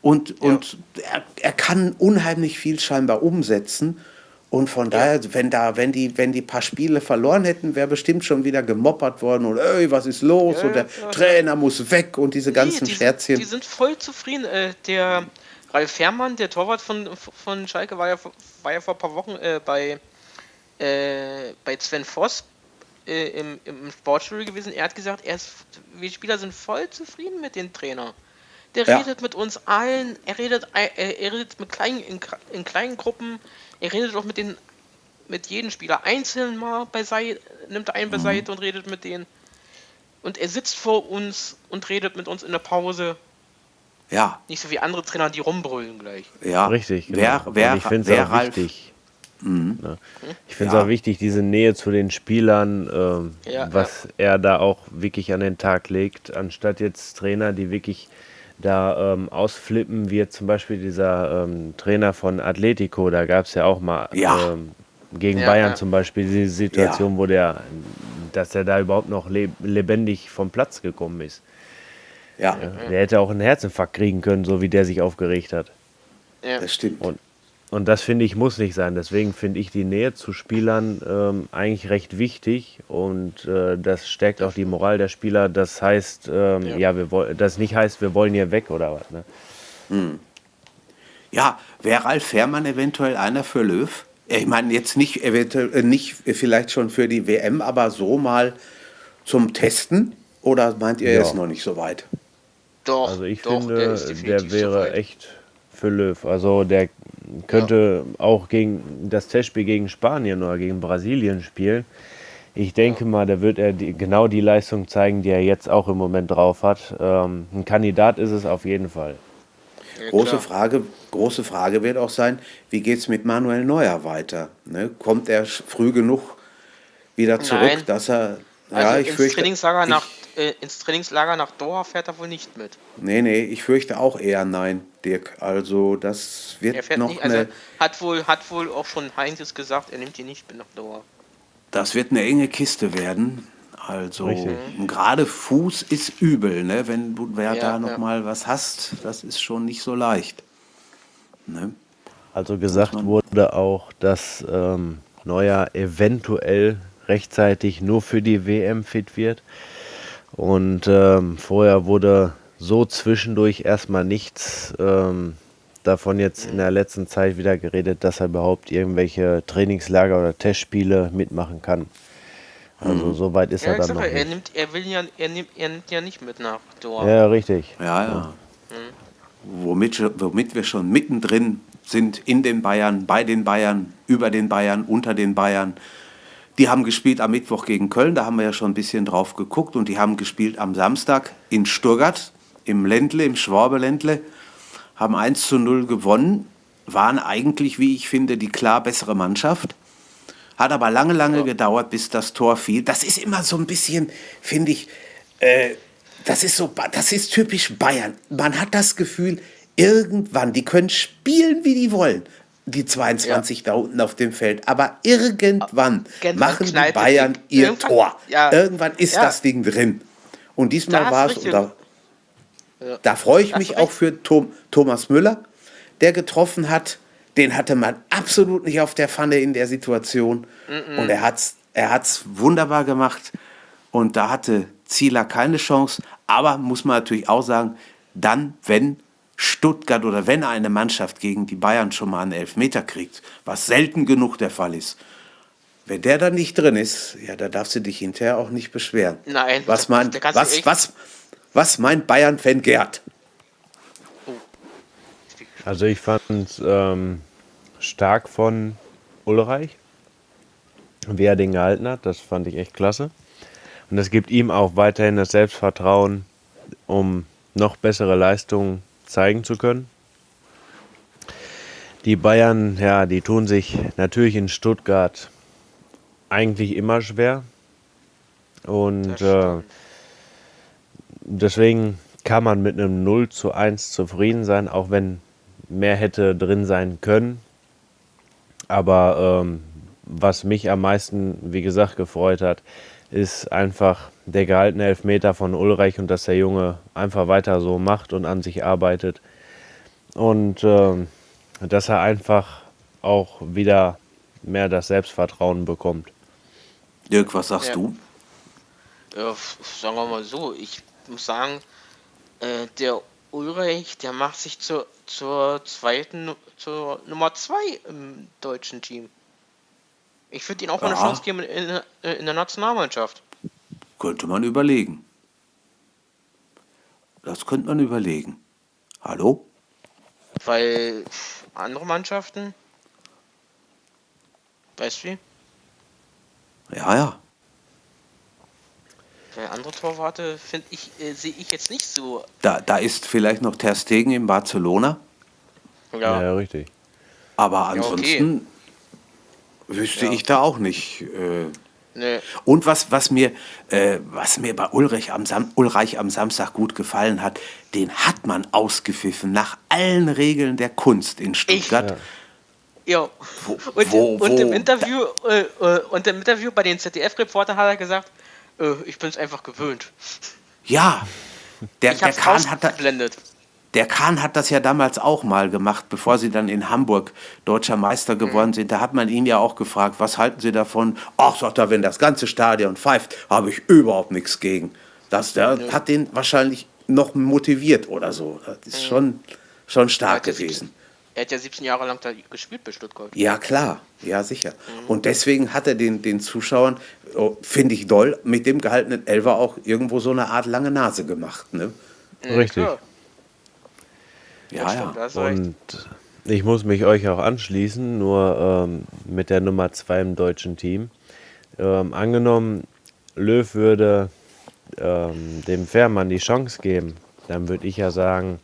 und, ja. und er, er kann unheimlich viel scheinbar umsetzen. Und von daher, wenn da, wenn die, wenn die paar Spiele verloren hätten, wäre bestimmt schon wieder gemoppert worden und ey, was ist los? Ja, und der klar, Trainer muss weg und diese ganzen die, Scherzchen. Die sind voll zufrieden. Äh, der Ralf Fährmann, der Torwart von, von Schalke, war ja, war ja vor ein paar Wochen äh, bei, äh, bei Sven Voss äh, im, im Sportstudio gewesen. Er hat gesagt, er ist, wir Spieler sind voll zufrieden mit dem Trainer. Der ja. redet mit uns allen, er redet, äh, er redet mit kleinen, in, in kleinen Gruppen er redet auch mit den mit jedem Spieler einzeln mal beiseite, nimmt einen beiseite mhm. und redet mit denen. Und er sitzt vor uns und redet mit uns in der Pause. Ja. Nicht so wie andere Trainer, die rumbrüllen gleich. Ja, richtig. Genau. Wer, wer, ich finde es auch Ralf? wichtig. Mhm. Ne? Ich finde es ja. auch wichtig, diese Nähe zu den Spielern, ähm, ja, was ja. er da auch wirklich an den Tag legt, anstatt jetzt Trainer, die wirklich da ähm, ausflippen, wie zum Beispiel dieser ähm, Trainer von Atletico, da gab es ja auch mal ja. Ähm, gegen ja, Bayern ja. zum Beispiel die Situation, wo der, dass er da überhaupt noch le lebendig vom Platz gekommen ist. Ja. Der hätte auch einen Herzinfarkt kriegen können, so wie der sich aufgeregt hat. Ja. Das stimmt. Und und das finde ich muss nicht sein. Deswegen finde ich die Nähe zu Spielern ähm, eigentlich recht wichtig und äh, das stärkt auch die Moral der Spieler. Das heißt, ähm, ja. ja, wir wollen, das nicht heißt, wir wollen hier weg oder was. Ne? Hm. Ja, wäre Ralf Fährmann eventuell einer für Löw? Ich meine jetzt nicht eventuell äh, nicht vielleicht schon für die WM, aber so mal zum Testen oder meint ihr ja. jetzt noch nicht so weit? Doch. Also ich doch, finde, der, der wäre so echt für Löw. Also der könnte ja. auch gegen das Testspiel gegen Spanien oder gegen Brasilien spielen. Ich denke ja. mal, da wird er die, genau die Leistung zeigen, die er jetzt auch im Moment drauf hat. Ähm, ein Kandidat ist es auf jeden Fall. Ja, große, Frage, große Frage wird auch sein, wie geht es mit Manuel Neuer weiter? Ne? Kommt er früh genug wieder zurück, Nein. dass er... Also ja, ich ins, fürchte, Trainingslager ich, nach, äh, ins Trainingslager nach Doha fährt er wohl nicht mit. Nee, nee, ich fürchte auch eher nein. Dirk. Also das wird noch nicht, also hat wohl hat wohl auch schon Heinz gesagt, er nimmt die nicht mit nach Dauer. Das wird eine enge Kiste werden. Also Richtig. gerade Fuß ist übel, ne? Wenn du wer Ja, da noch ja. mal was hast, das ist schon nicht so leicht. Ne? Also gesagt wurde auch, dass ähm, Neuer eventuell rechtzeitig nur für die WM fit wird. Und ähm, vorher wurde so zwischendurch erstmal nichts ähm, davon jetzt in der letzten Zeit wieder geredet, dass er überhaupt irgendwelche Trainingslager oder Testspiele mitmachen kann. Also so weit ist Ja, er dann noch er nicht. nimmt, er will ja, er nimmt, er nimmt ja nicht mit nach Dor. Ja, richtig. Ja, ja. Womit, sch- womit wir schon mittendrin sind in den Bayern, bei den Bayern, über den Bayern, unter den Bayern. Die haben gespielt am Mittwoch gegen Köln, da haben wir ja schon ein bisschen drauf geguckt. Und die haben gespielt am Samstag in Stuttgart, im Ländle, im Schwabeländle, haben 1 zu 0 gewonnen, waren eigentlich, wie ich finde, die klar bessere Mannschaft. Hat aber lange, lange gedauert, bis das Tor fiel. Das ist immer so ein bisschen, finde ich, äh, das ist so, das ist typisch Bayern. Man hat das Gefühl, irgendwann, die können spielen, wie die wollen, die 22 da unten auf dem Feld. Aber irgendwann Irgendwann machen die Bayern Ding. ihr Irgendwann- Tor. ja. Irgendwann ist Ja. das Ding drin. Und diesmal war es, da, Ja. da freue ich mich auch für Tom, Thomas Müller, der getroffen hat. Den hatte man absolut nicht auf der Pfanne in der Situation. Und er hat es er hat's wunderbar gemacht. Und da hatte Zieler keine Chance. Aber muss man natürlich auch sagen, dann, wenn Stuttgart oder wenn eine Mannschaft gegen die Bayern schon mal einen Elfmeter kriegt, was selten genug der Fall ist, wenn der dann nicht drin ist, ja, da darfst du dich hinterher auch nicht beschweren. Nein, Was du was, was, was meint Bayern-Fan Gerd? Also ich fand es ähm, stark von Ulreich, wie er den gehalten hat. Das fand ich echt klasse. Und das gibt ihm auch weiterhin das Selbstvertrauen, um noch bessere Leistungen zeigen zu können. Die Bayern, ja, die tun sich natürlich in Stuttgart eigentlich immer schwer. Und äh, deswegen kann man mit einem 0 zu 1 zufrieden sein, auch wenn mehr hätte drin sein können. Aber ähm, was mich am meisten, wie gesagt, gefreut hat, ist einfach der gehaltene Elfmeter von Ulreich und dass der Junge einfach weiter so macht und an sich arbeitet. Und ähm, dass er einfach auch wieder mehr das Selbstvertrauen bekommt. Dirk, was sagst Ja. du? Ja, f- sagen wir mal so, ich muss sagen, äh, der Ulreich, der macht sich zur, zur zweiten, zur Nummer zwei im deutschen Team. Ich würde ihn auch mal eine Ja. Chance geben in, in, der Nationalmannschaft. Könnte man überlegen. Das könnte man überlegen. Hallo? Weil andere Mannschaften, weißt du wie? Ja, ja. Weil andere Torwarte, finde ich, äh, sehe ich jetzt nicht so. Da, da ist vielleicht noch Ter Stegen in Barcelona. Ja, Ja, richtig. Aber Ja, okay. Wüsste Ja. ich da auch nicht. Äh, ne, Und was, was, mir, äh, was mir bei Ulrich am, Sam Ulreich am Samstag gut gefallen hat, den hat man ausgepfiffen nach allen Regeln der Kunst in Stuttgart. Ja. Wo- und, wo- und im wo- Interview, äh, äh, und im Interview bei den ZDF-Reportern hat er gesagt, äh, ich bin es einfach gewöhnt. Ja, der, Ich der, Kahn hat da. Der Kahn hat das ja damals auch mal gemacht, bevor sie dann in Hamburg deutscher Meister Mhm. geworden sind. Da hat man ihn ja auch gefragt, was halten Sie davon? Ach, sagt er, wenn das ganze Stadion pfeift, habe ich überhaupt nichts gegen. Das der hat den wahrscheinlich noch motiviert oder so. Das ist schon, schon stark Er ja gewesen. 17 Er hat ja 17 Jahre lang da gespielt bei Stuttgart. Ja, klar, ja, sicher. Und deswegen hat er den, den Zuschauern, oh, finde ich doll, mit dem gehaltenen Elfer auch irgendwo so eine Art lange Nase gemacht. Ne? Richtig. klar. Ja, Stimmt, ja. da hast du recht. Und ich muss mich euch auch anschließen, nur ähm, mit der Nummer 2 im deutschen Team. Ähm, angenommen, Löw würde ähm, dem Fährmann die Chance geben, dann würde ich ja sagen,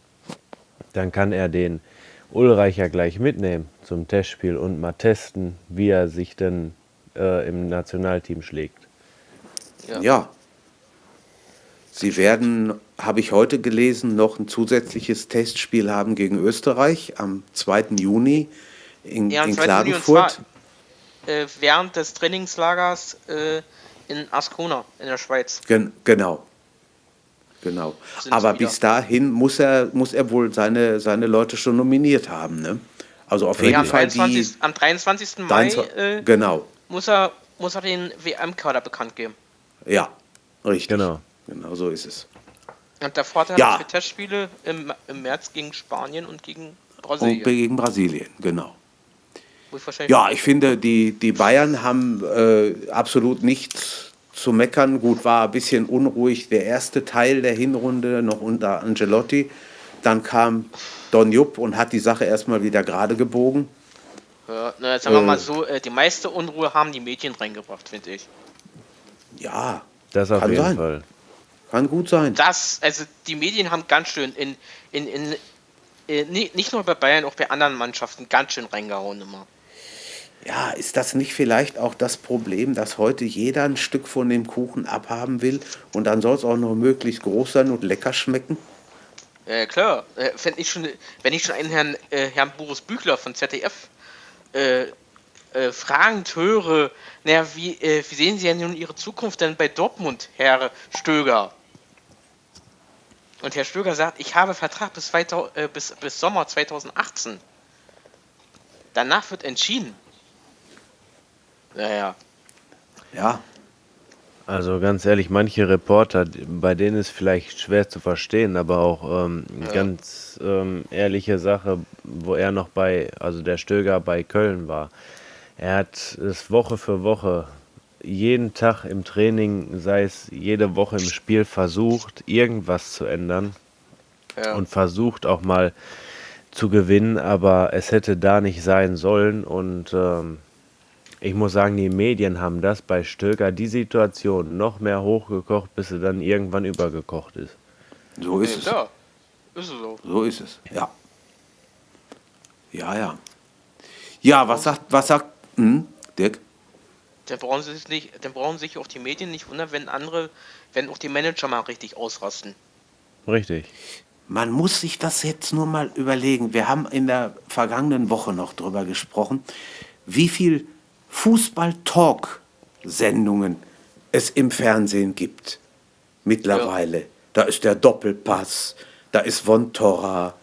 dann kann er den Ulreicher gleich mitnehmen zum Testspiel und mal testen, wie er sich denn äh, im Nationalteam schlägt. Ja. Ja. Sie werden, habe ich heute gelesen, noch ein zusätzliches Testspiel haben gegen Österreich am 2. Juni in, Ja, in 2. Juni und Klagenfurt. äh, während des Trainingslagers äh, in Ascona in der Schweiz. Gen genau. Genau. Aber bis dahin muss er, muss er wohl seine, seine Leute schon nominiert haben. Ne? Also auf Ja, jeden am, Fall 23, die. am 23. Mai 23 äh, genau. muss, er, muss er den WM-Kader bekannt geben. Ja, richtig. Genau. Genau so ist es. Und davor hat er Ja. vier Testspiele im, im März gegen Spanien und gegen Und Brasilien. gegen Brasilien, genau. Ja, ich finde, die, die Bayern haben äh, absolut nichts zu meckern. Gut, war ein bisschen unruhig der erste Teil der Hinrunde noch unter Angelotti. Dann kam Don Jupp und hat die Sache erstmal wieder gerade gebogen. Ja, na, sagen wir Äh. mal so, äh, die meiste Unruhe haben die Medien reingebracht, finde ich. Ja, Das auf Kann jeden sein. Fall. Kann gut sein. Das, also die Medien haben ganz schön in, in, in äh, ni- nicht nur bei Bayern, auch bei anderen Mannschaften ganz schön reingehauen immer. Ja, ist das nicht vielleicht auch das Problem, dass heute jeder ein Stück von dem Kuchen abhaben will und dann soll es auch noch möglichst groß sein und lecker schmecken? Äh, klar, äh, wenn ich schon, wenn ich schon einen Herrn, äh, Herrn Boris Büchler von ZDF äh, äh, fragend höre, naja, wie, äh, wie sehen Sie denn nun Ihre Zukunft denn bei Dortmund, Herr Stöger? Und Herr Stöger sagt, ich habe Vertrag bis, 2000, äh, bis, bis Sommer 2018. Danach wird entschieden. Naja, Ja, Also ganz ehrlich, manche Reporter, bei denen ist vielleicht schwer zu verstehen, aber auch ähm, ganz ähm, ehrliche Sache, wo er noch bei, also der Stöger bei Köln war. Er hat es Woche für Woche, jeden Tag im Training, sei es jede Woche im Spiel, versucht, irgendwas zu ändern ja. und versucht auch mal zu gewinnen, aber es hätte da nicht sein sollen. Und ähm, ich muss sagen, die Medien haben das bei Stöger die Situation noch mehr hochgekocht, bis sie dann irgendwann übergekocht ist. so ist ja, es. klar. Ist es so. So ist es, ja. Ja, ja. Ja, was sagt, was sagt, hm, Dirk? Dann brauchen sie sich nicht, dann brauchen sich auch die Medien nicht wundern, wenn andere, wenn auch die Manager mal richtig ausrasten. Richtig. Man muss sich das jetzt nur mal überlegen. Wir haben in der vergangenen Woche noch drüber gesprochen, wie viel Fußball-Talk-Sendungen es im Fernsehen gibt. Mittlerweile. Da ist der Doppelpass, da ist Von Torra,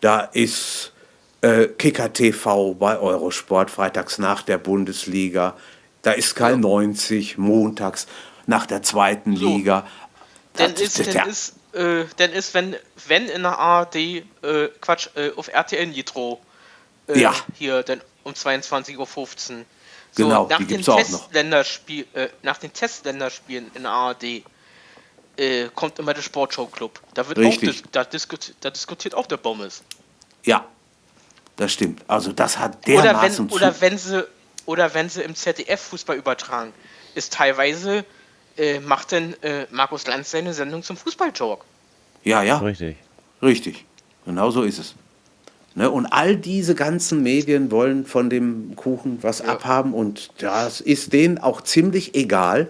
da ist äh, Kicker TV bei Eurosport freitags nach der Bundesliga, da ist Sky 90 montags nach der zweiten So. Liga. Dann Das ist, der- dann ist, äh, dann ist, wenn, wenn in der ARD, äh, Quatsch, äh, auf RTL Nitro, äh, Ja. hier dann um 22.15 Uhr. So, Genau, nach die den auch noch. Testländerspiel, äh, nach den Testländerspielen in der ARD äh, kommt immer der Sportshow Club. Da wird Richtig. auch dis da, diskutiert, da diskutiert auch der Bommes. Ja, das stimmt. Also das hat Oder wenn, oder zu... wenn sie oder wenn sie im ZDF Fußball übertragen, ist teilweise äh, macht dann äh, Markus Lanz seine Sendung zum Fußballtalk. Ja, ja, Richtig. richtig. Genau so ist es. Ne? Und all diese ganzen Medien wollen von dem Kuchen was abhaben und das ist denen auch ziemlich egal,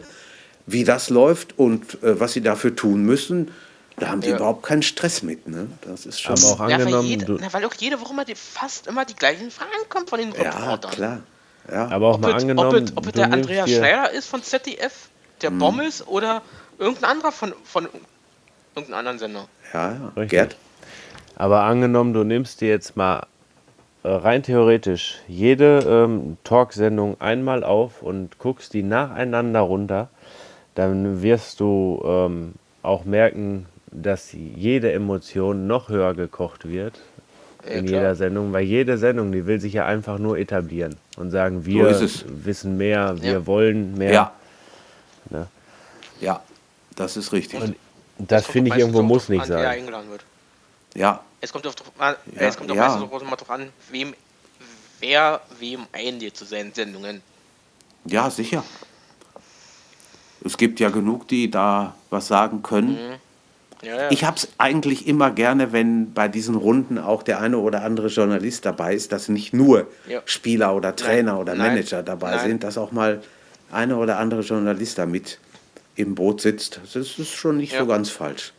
wie das läuft und äh, was sie dafür tun müssen. Da haben die Ja. überhaupt keinen Stress mit. Ne? Das ist schon... Aber auch Ja, weil, angenommen, jede, na, weil auch jede Woche mal die, fast immer die gleichen Fragen kommen von den ja, Reportern. klar. Ja. aber auch Ob, mal es, ob, angenommen, ob es du der nimmst Andreas dir- Schneider ist von ZDF, der Hm. Bommes oder irgendein anderer von, von irgendeinem anderen Sender. ja, ja. Richtig. Gerd? Aber angenommen, du nimmst dir jetzt mal äh, rein theoretisch jede ähm, Talksendung einmal auf und guckst die nacheinander runter, dann wirst du ähm, auch merken, dass jede Emotion noch höher gekocht wird in klar. jeder Sendung, weil jede Sendung, die will sich ja einfach nur etablieren und sagen, wir ist es. wissen mehr, wir Ja. wollen mehr. Ja. Ne? Ja, das ist richtig. Und das finde ich irgendwo muss nicht an, wer sein. eingeladen wird. ja, Es kommt, auf, äh, Ja, es kommt auch ja. meistens auch immer drauf an, wem, wer wem einlädt zu seinen Sendungen. Ja, sicher. Es gibt ja genug, die da was sagen können. Ja, ja. Ich habe es eigentlich immer gerne, wenn bei diesen Runden auch der eine oder andere Journalist dabei ist, dass nicht nur Ja. Spieler oder Trainer oder Nein. Manager dabei Nein. sind, dass auch mal eine oder andere Journalist da mit im Boot sitzt. Das ist schon nicht Ja. so ganz falsch.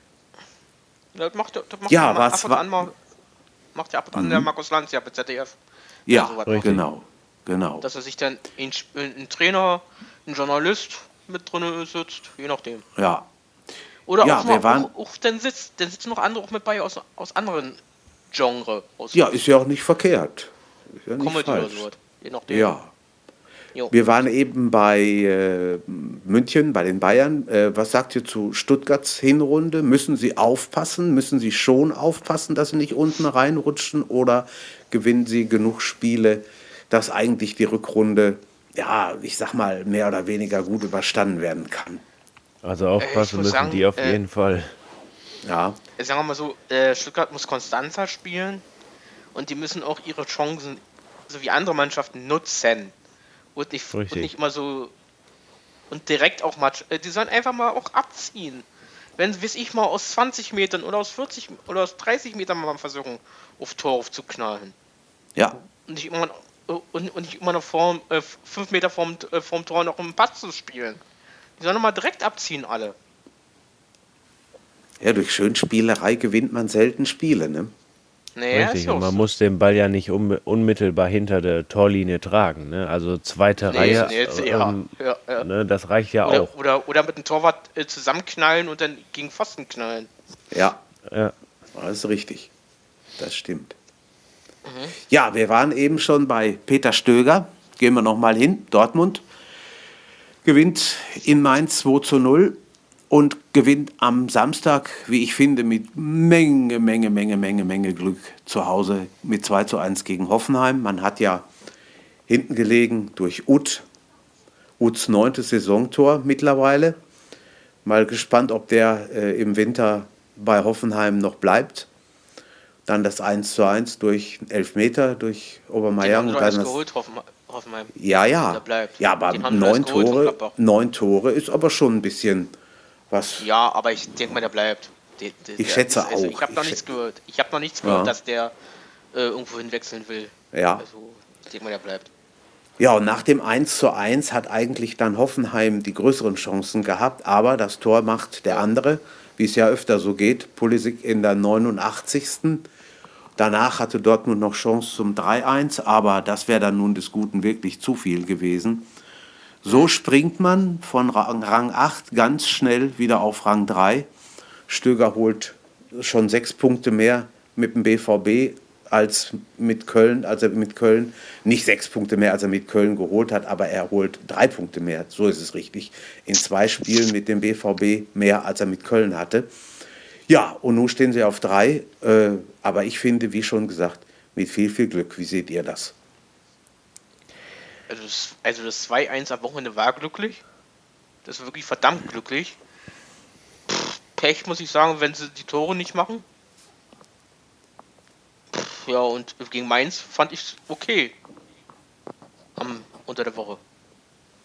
das macht, das macht Ja, mal was ab und war- Mhm. an mal, macht ja ab und an der Markus Lanz ja bei ZDF. Ja, Richtig. genau. genau. Dass er sich dann ein, ein Trainer, ein Journalist mit drin sitzt, je nachdem. Ja. Oder Ja, auch, mal, waren- auch, auch dann sitzt, dann sitzen noch andere auch mit bei aus, aus anderen Genre, aus Ja, ist ja auch nicht verkehrt. Ist ja nicht Comedy oder falsch. so. Je nachdem. Ja. Jo. Wir waren eben bei äh, München, bei den Bayern. Äh, was sagt ihr zu Stuttgarts Hinrunde? Müssen sie aufpassen? Müssen sie schon aufpassen, dass sie nicht unten reinrutschen? Oder gewinnen sie genug Spiele, dass eigentlich die Rückrunde, ja, ich sag mal, mehr oder weniger gut überstanden werden kann? Also aufpassen muss müssen sagen, die auf äh, jeden Fall. Ja, sagen wir mal so, äh, Stuttgart muss Konstanzer spielen und die müssen auch ihre Chancen, so wie andere Mannschaften, nutzen. Und nicht, und nicht immer so und direkt auch mal, äh, die sollen einfach mal auch abziehen. Wenn, weiß ich mal, aus 20 Metern oder aus 40 oder aus 30 Metern mal versuchen, auf Tor aufzuknallen. ja, Und nicht immer, und, und nicht immer noch vorm, äh, 5 Meter vorm, äh, vorm Tor noch einen Pass zu spielen. Die sollen doch mal direkt abziehen, alle. ja, durch Schönspielerei gewinnt man selten Spiele, ne? Naja, Richtig, und man so. muss den Ball ja nicht un unmittelbar hinter der Torlinie tragen. Ne? Also zweite Nee, Reihe, nee, jetzt, ja, ähm, ja, ja. Ne, das reicht ja Oder, auch. oder, oder mit dem Torwart äh, zusammenknallen und dann gegen Pfosten knallen. Ja, Ja. Das ist richtig. Das stimmt. Ja, wir waren eben schon bei Peter Stöger. Gehen wir noch mal hin. Dortmund gewinnt in Mainz 2 zu 0 und gewinnt am Samstag, wie ich finde, mit Menge, Menge, Menge, Menge, Menge Glück zu Hause mit 2 zu 1 gegen Hoffenheim. Man hat ja hinten gelegen durch Ut. Uts neuntes Saisontor mittlerweile. Mal gespannt, ob der äh, im Winter bei Hoffenheim noch bleibt. Dann das 1 zu 1 durch Elfmeter durch Obermeier. haben und dann das, geholt, Hoffen, Hoffenheim. ja, ja. Ja, aber neun Tore, neun Tore ist aber schon ein bisschen was. Ja, aber ich denke mal, der bleibt. Der, der, Ich schätze ist- also auch. Ich habe noch Ich nichts gehört. Ich habe noch nichts gehört, Ja. dass der äh, irgendwo hinwechseln will. Ja. Also, ich denke mal, der bleibt. Ja, und nach dem 1 zu 1 hat eigentlich dann Hoffenheim die größeren Chancen gehabt, aber das Tor macht der andere, wie es ja öfter so geht, Pulisic in der 89. Danach hatte Dortmund noch Chance zum 3-1, aber das wäre dann nun des Guten wirklich zu viel gewesen. So springt man von Rang, Rang 8 ganz schnell wieder auf Rang 3. Stöger holt schon sechs Punkte mehr mit dem BVB als mit Köln, als er mit Köln nicht sechs Punkte mehr, als er mit Köln geholt hat, aber er holt drei Punkte mehr, so ist es richtig, in zwei Spielen mit dem BVB mehr, als er mit Köln hatte. Ja, und nun stehen sie auf drei, äh, aber ich finde, wie schon gesagt, mit viel, viel Glück. Wie seht ihr das? Also das, also das 2-1 am Wochenende war glücklich. Das ist wirklich verdammt glücklich. Pff, Pech muss ich sagen, wenn sie die Tore nicht machen. Pff, Ja, und gegen Mainz fand ich okay. Am, unter der Woche.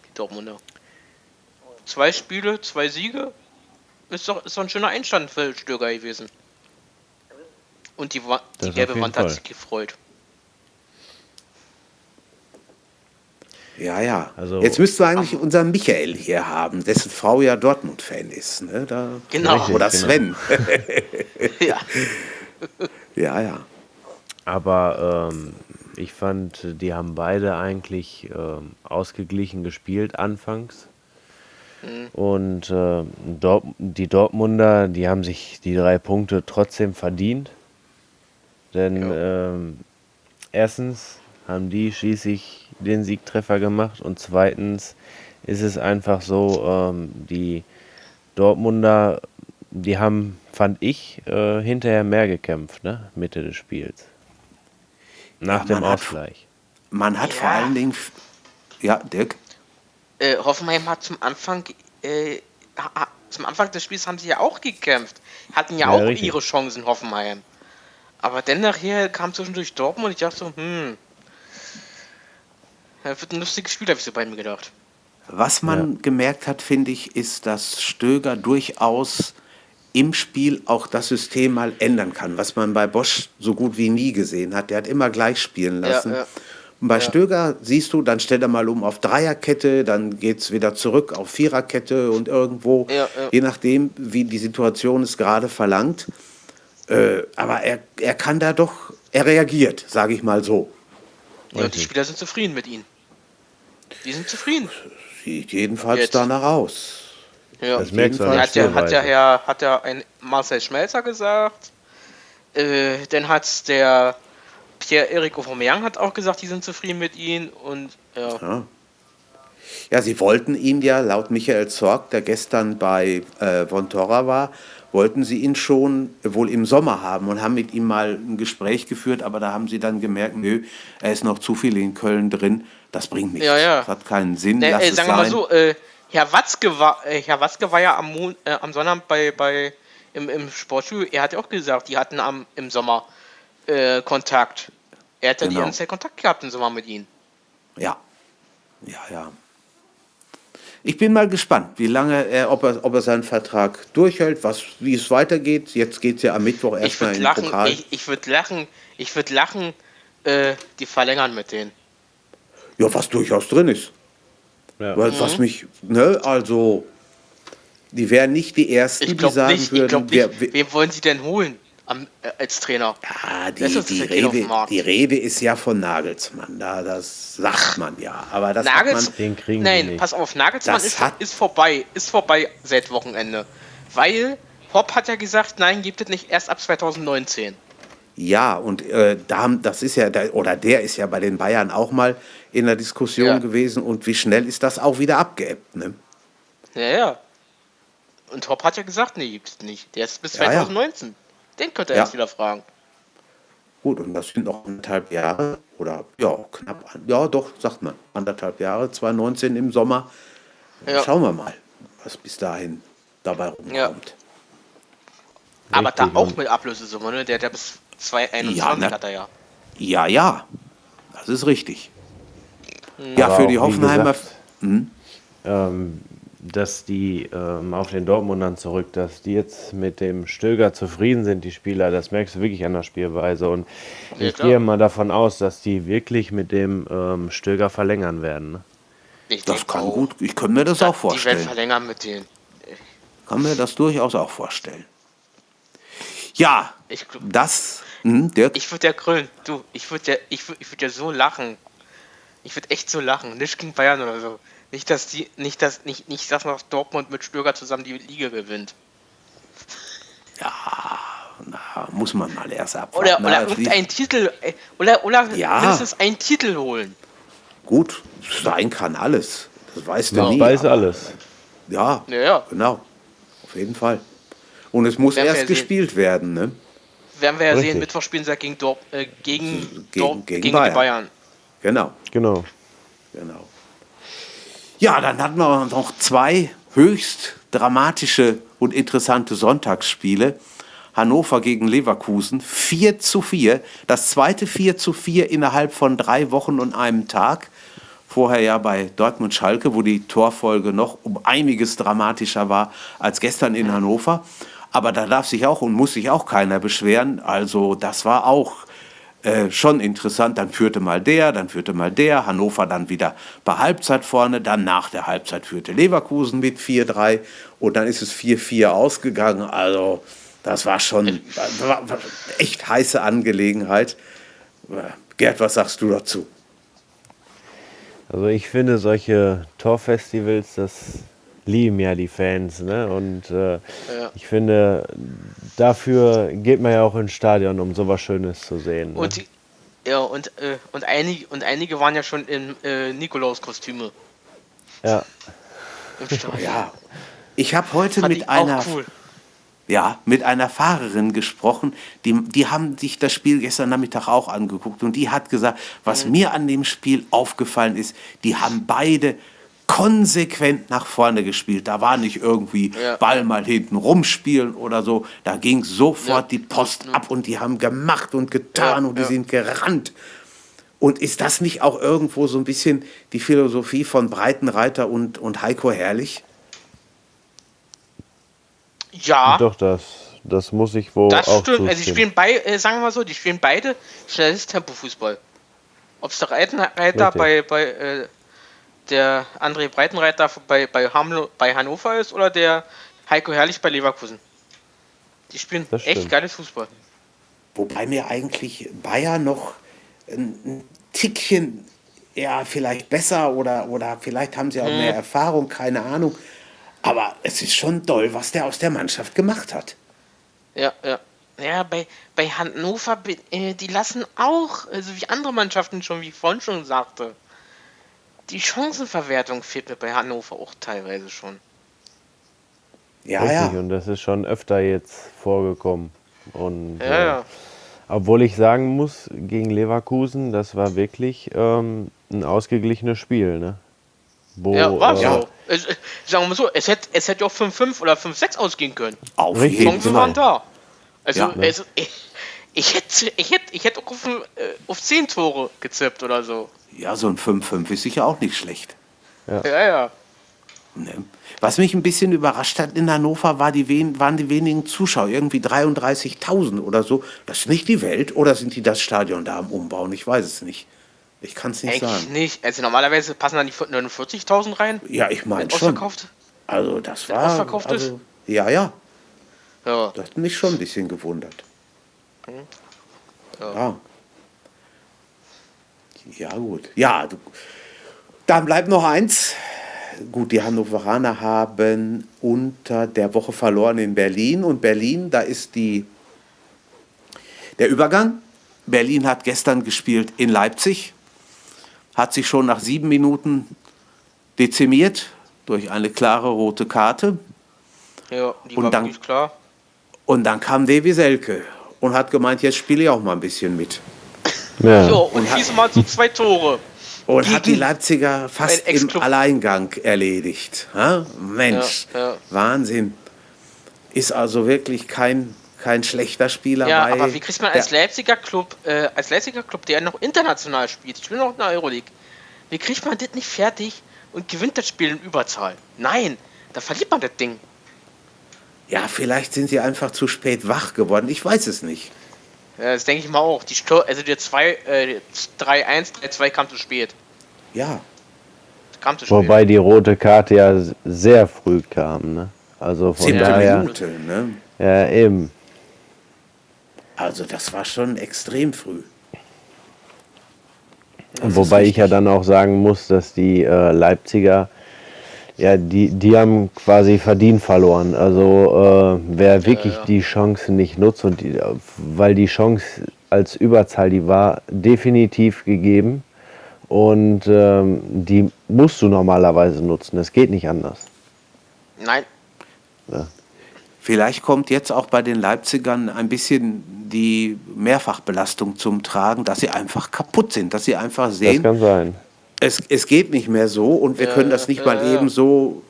Die Dortmunder. Zwei Spiele, zwei Siege. Ist doch, ist doch ein schöner Einstand für Stöger gewesen. Und die, Wa- die gelbe Wand hat Fall. sich gefreut. Ja, ja. Also- Jetzt müssten wir eigentlich unseren Michael hier haben, dessen Frau ja Dortmund-Fan ist. Ne? Da, Genau. Richtig. Oder genau. Sven. ja. ja, ja. Aber ähm, ich fand, die haben beide eigentlich ähm, ausgeglichen gespielt anfangs. Und äh, Dort die Dortmunder, die haben sich die drei Punkte trotzdem verdient. Denn ähm, erstens haben die schließlich den Siegtreffer gemacht und zweitens ist es einfach so, ähm, die Dortmunder, die haben, fand ich, äh, hinterher mehr gekämpft, ne? Mitte des Spiels. Nach Ja, dem man hat- Ausgleich. Man hat vor Ja. allen Dingen. Ja, Dirk? Äh, Hoffenheim hat zum Anfang, äh, ha, ha- zum Anfang des Spiels haben sie ja auch gekämpft. Hatten ja, Ja, auch richtig. ihre Chancen, Hoffenheim. Aber dann nachher kam zwischendurch Dortmund und ich dachte so, hm. Das wird ein lustiges Spiel, habe ich so bei mir gedacht. Was man gemerkt hat, finde ich, ist, dass Stöger durchaus im Spiel auch das System mal ändern kann, was man bei Bosch so gut wie nie gesehen hat. Der hat immer gleich spielen lassen. ja. Und bei Stöger siehst du, dann stellt er mal um auf Dreierkette, dann geht es wieder zurück auf Viererkette und irgendwo, Ja, ja. je nachdem, wie die Situation es gerade verlangt. Äh, aber er, er kann da doch, er reagiert, sage ich mal so. Ja, die. Spieler sind zufrieden mit ihm. Die sind zufrieden. Sieht jedenfalls Jetzt. danach aus. Ja. Das merkst du an der hat ja, hat ja. Herr, hat ja ein Marcel Schmelzer gesagt. Äh, dann hat der Pierre-Eric Aubameyang hat auch gesagt, die sind zufrieden mit ihm. Und ja, Ja. Ja, sie wollten ihn ja, laut Michael Zorg, der gestern bei äh, Von Torra war, wollten sie ihn schon wohl im Sommer haben und haben mit ihm mal ein Gespräch geführt, aber da haben sie dann gemerkt, nö, er ist noch zu viel in Köln drin, das bringt nichts. Ja, ja. Das hat keinen Sinn, ne, lass äh, es sagen wir mal so, äh, Herr, Watzke war, äh, Herr Watzke war ja am, Mon äh, am Sonnabend bei, bei im, im Sportstudio. Er hat ja auch gesagt, die hatten am, im Sommer äh, Kontakt. Er hat ja die Genau. ganze Zeit Kontakt gehabt im Sommer mit ihnen. Ja, ja, ja. Ich bin mal gespannt, wie lange er, ob er, ob er seinen Vertrag durchhält, was, wie es weitergeht. Jetzt geht es ja am Mittwoch erstmal in den lachen, Pokal. ich, ich würde lachen, ich würde lachen, äh, die verlängern mit denen. Ja, was durchaus drin ist. Ja. Weil, Was Mhm. mich, ne, also, die wären nicht die Ersten, Ich die glaube sagen nicht, ich würden, nicht. wer, Wen wollen sie denn holen am, äh, als Trainer? ah, die, die, Markt. die Rede ist ja von Nagelsmann, da, das sagt man ja. Aber das Nagels, hat man, Den kriegen Nein, pass auf, Nagelsmann ist, hat- ist vorbei, ist vorbei seit Wochenende. Weil Hopp hat ja gesagt, nein, gibt es nicht erst ab 2019. ja, und äh, da, haben- das ist ja, da, oder der ist ja bei den Bayern auch mal in der Diskussion Ja. gewesen und wie schnell ist das auch wieder abgeebbt, ne? Ja, ja. Und Hopp hat ja gesagt, nee, gibt es nicht. Der ist bis Ja, ja. 2019. Den könnt ihr Ja. jetzt wieder fragen. Gut, und das sind noch anderthalb Jahre oder ja, knapp, ja doch, sagt man, anderthalb Jahre, 2019 im Sommer. Ja. Schauen wir mal, was bis dahin dabei rumkommt. Ja. Aber da auch mit Ablösesumme, ne? Der, der bis 2021 Ja, ne? hat er ja. Ja, ja, das ist richtig. Ja, Aber für die Hoffenheimer. gesagt, ähm, dass die ähm, auf den Dortmundern zurück, dass die jetzt mit dem Stöger zufrieden sind, die Spieler, das merkst du wirklich an der Spielweise. Und Ja, ich klar. gehe mal davon aus, dass die wirklich mit dem ähm, Stöger verlängern werden. Ne? Ich Das kann auch. gut, ich kann mir das auch Die werden vorstellen. verlängern mit denen. Kann mir das durchaus auch vorstellen. Ja, Ich, das, hm, Dirk, ich würde ja grün. Du, ich würde ja, ich würd, ich würd ja so lachen. Ich würde echt so lachen. Nicht gegen Bayern oder so. Nicht, dass die, nicht, dass, nicht, nicht, dass noch Dortmund mit Stöger zusammen die Liga gewinnt. na, muss man mal erst abwarten. Oder, Na, oder irgendein Titel, äh, oder, oder Ja. mindestens einen Titel holen. Gut, sein kann alles. Das weißt du Ja, nie. weiß aber- alles. Ja, Ja, ja. genau. Auf jeden Fall. Und es muss erst ja sehen. gespielt werden, ne? Werden wir ja Richtig. sehen, Mittwoch spielen sie ja gegen, Dort, äh, gegen, Gegen- Dort, gegen gegen, Bayern. die Bayern. Genau, Genau. genau. Ja, dann hatten wir noch zwei höchst dramatische und interessante Sonntagsspiele. Hannover gegen Leverkusen, 4 zu 4. Das zweite 4 zu 4 innerhalb von drei Wochen und einem Tag. Vorher ja bei Dortmund Schalke, wo die Torfolge noch um einiges dramatischer war als gestern in Hannover. Aber da darf sich auch und muss sich auch keiner beschweren. Also das war auch äh, schon interessant. Dann führte mal der, dann führte mal der. Hannover dann wieder bei Halbzeit vorne. Dann nach der Halbzeit führte Leverkusen mit 4-3. Und dann ist es 4-4 ausgegangen. Also das war schon das war, echt heiße Angelegenheit. Gerd, was sagst du dazu? Also ich finde solche Torfestivals, das lieben ja die Fans. Ne? Und äh, ich finde, dafür geht man ja auch ins Stadion, um sowas Schönes zu sehen. Ne? Und, die, ja, und, äh, und, einige, und einige waren ja schon in äh, Nikolaus-Kostüme ja. Ja, ich habe heute Fand mit einer cool. ja, mit einer Fahrerin gesprochen, die, die haben sich das Spiel gestern Nachmittag auch angeguckt und die hat gesagt, was Mhm. mir an dem Spiel aufgefallen ist, die haben beide konsequent nach vorne gespielt. Da war nicht irgendwie Ja. Ball mal hinten rumspielen oder so. Da ging sofort Ja. die Post ab und die haben gemacht und getan Ja, und die ja. sind gerannt. Und ist das nicht auch irgendwo so ein bisschen die Philosophie von Breitenreiter und, und Heiko Herrlich? Ja, Doch, das, das muss ich wohl das auch stimmt. Also die spielen bei, äh, sagen wir mal so, die spielen beide schnelles Tempofußball. Ob es der Reitenreiter Richtig. bei, bei äh, der André Breitenreiter bei, bei, Hamlo, bei Hannover ist oder der Heiko Herrlich bei Leverkusen. Die spielen echt geiles Fußball. Wobei mir eigentlich Bayern noch ein, ein Tickchen ja, vielleicht besser oder, oder vielleicht haben sie auch mehr Erfahrung, keine Ahnung. Aber es ist schon toll, was der aus der Mannschaft gemacht hat. Ja, ja. Ja, bei, bei Hannover, äh, die lassen auch, also wie andere Mannschaften schon, wie ich vorhin schon sagte, die Chancenverwertung fehlt mir bei Hannover auch teilweise schon. Ja, Richtig, ja. und das ist schon öfter jetzt vorgekommen. Und Ja, äh, ja. obwohl ich sagen muss, gegen Leverkusen, das war wirklich ähm, ein ausgeglichenes Spiel, ne? Wo, Ja, war äh, so. Es, äh, sagen wir mal so, es hätte, es hätte auch 5-5 oder 5-6 ausgehen können. Auf Richtig, jeden Chancen genau. waren da. Also, Ja. also ich, ich hätte, ich hätte, ich hätte auch auf, äh, auf 10 Tore gezippt oder so. Ja, so ein 5-5 ist sicher auch nicht schlecht. Ja, ja. Ne? Was mich ein bisschen überrascht hat in Hannover, war die wen waren die wenigen Zuschauer, irgendwie 33.000 oder so. Das ist nicht die Welt oder sind die das Stadion da am Umbauen? Ich weiß es nicht. Ich kann es nicht Eigentlich sagen. nicht. Also normalerweise passen da die 49.000 rein, Ja, ich meine schon. ausverkauft. Also das war. ausverkauft ist? also, Ja, ja. Ja. Das hat mich schon ein bisschen gewundert. Ja. Ja, gut. Ja, du, dann bleibt noch eins. Gut, die Hannoveraner haben unter der Woche verloren in Berlin. Und Berlin, da ist die, der Übergang. Berlin hat gestern gespielt in Leipzig, hat sich schon nach sieben Minuten dezimiert durch eine klare rote Karte. Ja, die Und war dann- klar. Und dann kam Davy Selke und hat gemeint, jetzt spiele ich auch mal ein bisschen mit. Ja. So, und schießen mal so zwei Tore. Und hat die Leipziger fast im. Alleingang erledigt. Ha? Mensch, Ja, ja. Wahnsinn. Ist also wirklich kein, kein schlechter Spieler. Ja, bei aber wie kriegt man als Leipziger Club, äh, als Leipziger Club, der noch international spielt, ich spiele noch in der Euroleague, wie kriegt man das nicht fertig und gewinnt das Spiel in Überzahl? Nein, da verliert man das Ding. Ja, vielleicht sind sie einfach zu spät wach geworden. Ich weiß es nicht. Ja, das denke ich mal auch. Die Stor also der 2, äh, 3-1, 3-2 kam zu spät. Ja, Kam zu spät. Wobei die rote Karte ja sehr früh kam, ne? Also von siebte daher. Minute. Ne? Ja, eben. Also das war schon extrem früh. Und Wobei ich ja dann auch sagen muss, dass die äh, Leipziger, ja, die, die haben quasi verdient verloren. Also äh, wer wirklich ja. die Chance nicht nutzt, und die, weil die Chance als Überzahl, die war definitiv gegeben. Und ähm, die musst du normalerweise nutzen. Es geht nicht anders. Nein, Vielleicht kommt jetzt auch bei den Leipzigern ein bisschen die Mehrfachbelastung zum Tragen, dass sie einfach kaputt sind, dass sie einfach Das sehen, kann sein. Es, es geht nicht mehr so und wir Ja, können das nicht ja, mal ja. eben so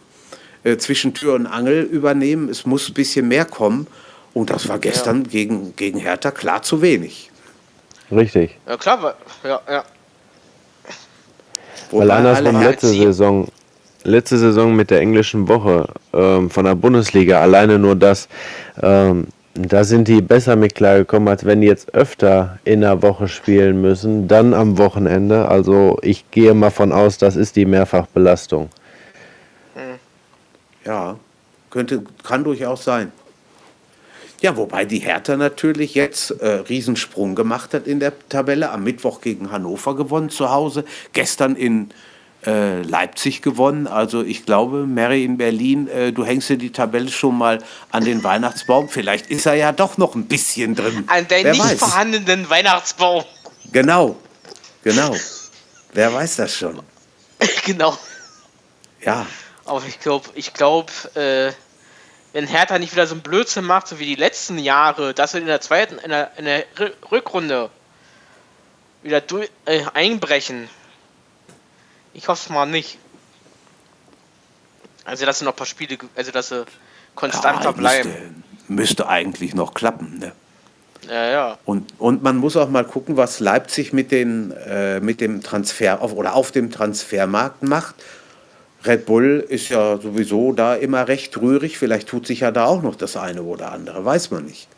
äh, zwischen Tür und Angel übernehmen. Es muss ein bisschen mehr kommen. Und das war gestern gegen, gegen Hertha klar zu wenig. Richtig. ja klar, weil- ja, ja. Weil Wobei andersrum alle letzte Saison, letzte Saison mit der englischen Woche ähm, von der Bundesliga, alleine nur das, ähm, da sind die besser mit klargekommen, als wenn die jetzt öfter in der Woche spielen müssen, dann am Wochenende. Also ich gehe mal von aus, das ist die Mehrfachbelastung. Ja, könnte, kann durchaus sein. Ja, wobei die Hertha natürlich jetzt äh, Riesensprung gemacht hat in der Tabelle. Am Mittwoch gegen Hannover gewonnen zu Hause, gestern in äh, Leipzig gewonnen. Also ich glaube, Mary in Berlin, äh, du hängst dir die Tabelle schon mal an den Weihnachtsbaum. Vielleicht ist er ja doch noch ein bisschen drin. An deinen Wer nicht weiß. vorhandenen Weihnachtsbaum. Genau, genau. Wer weiß das schon? genau. Ja, Aber ich glaube, ich glaube, äh, wenn Hertha nicht wieder so einen Blödsinn macht, so wie die letzten Jahre, dass wir in der zweiten, in der, in der Rü- Rückrunde wieder durch, äh, einbrechen. Ich hoffe es mal nicht. Also, dass sie noch ein paar Spiele, also dass sie konstanter ja, bleiben. müsste, müsste eigentlich noch klappen. Ne? Ja, ja. Und, und man muss auch mal gucken, was Leipzig mit, den, äh, mit dem Transfer auf, oder auf dem Transfermarkt macht. Red Bull ist ja sowieso da immer recht rührig. Vielleicht tut sich ja da auch noch das eine oder andere, weiß man nicht.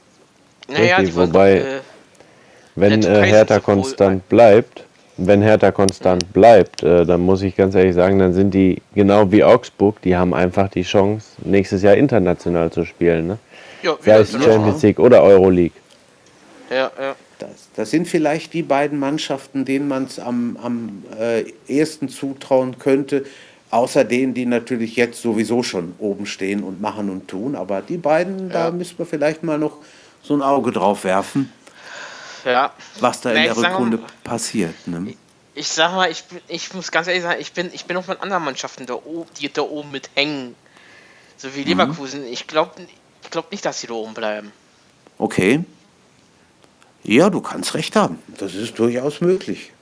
Naja, Richtig, wobei- äh, Wenn äh, Hertha konstant bleibt, wenn Hertha konstant bleibt, äh, dann muss ich ganz ehrlich sagen, dann sind die genau wie Augsburg, die haben einfach die Chance, nächstes Jahr international zu spielen. Ne? ja, Sei es Champions League oder Euroleague. ja, ja. Das, Das sind vielleicht die beiden Mannschaften, denen man es am, am äh, ehesten zutrauen könnte, außer denen, die natürlich jetzt sowieso schon oben stehen und machen und tun. Aber die beiden, ja. da müssen wir vielleicht mal noch so ein Auge drauf werfen, ja. was da in der Rückrunde mal, passiert. Ne? Ich sag mal, ich, ich muss ganz ehrlich sagen, ich bin, ich bin auch mit anderen Mannschaften, da, die da oben mit hängen. So wie mhm. Leverkusen. Mhm. Ich glaube ich glaub nicht, dass sie da oben bleiben. Okay. Ja, du kannst recht haben. Das ist durchaus möglich.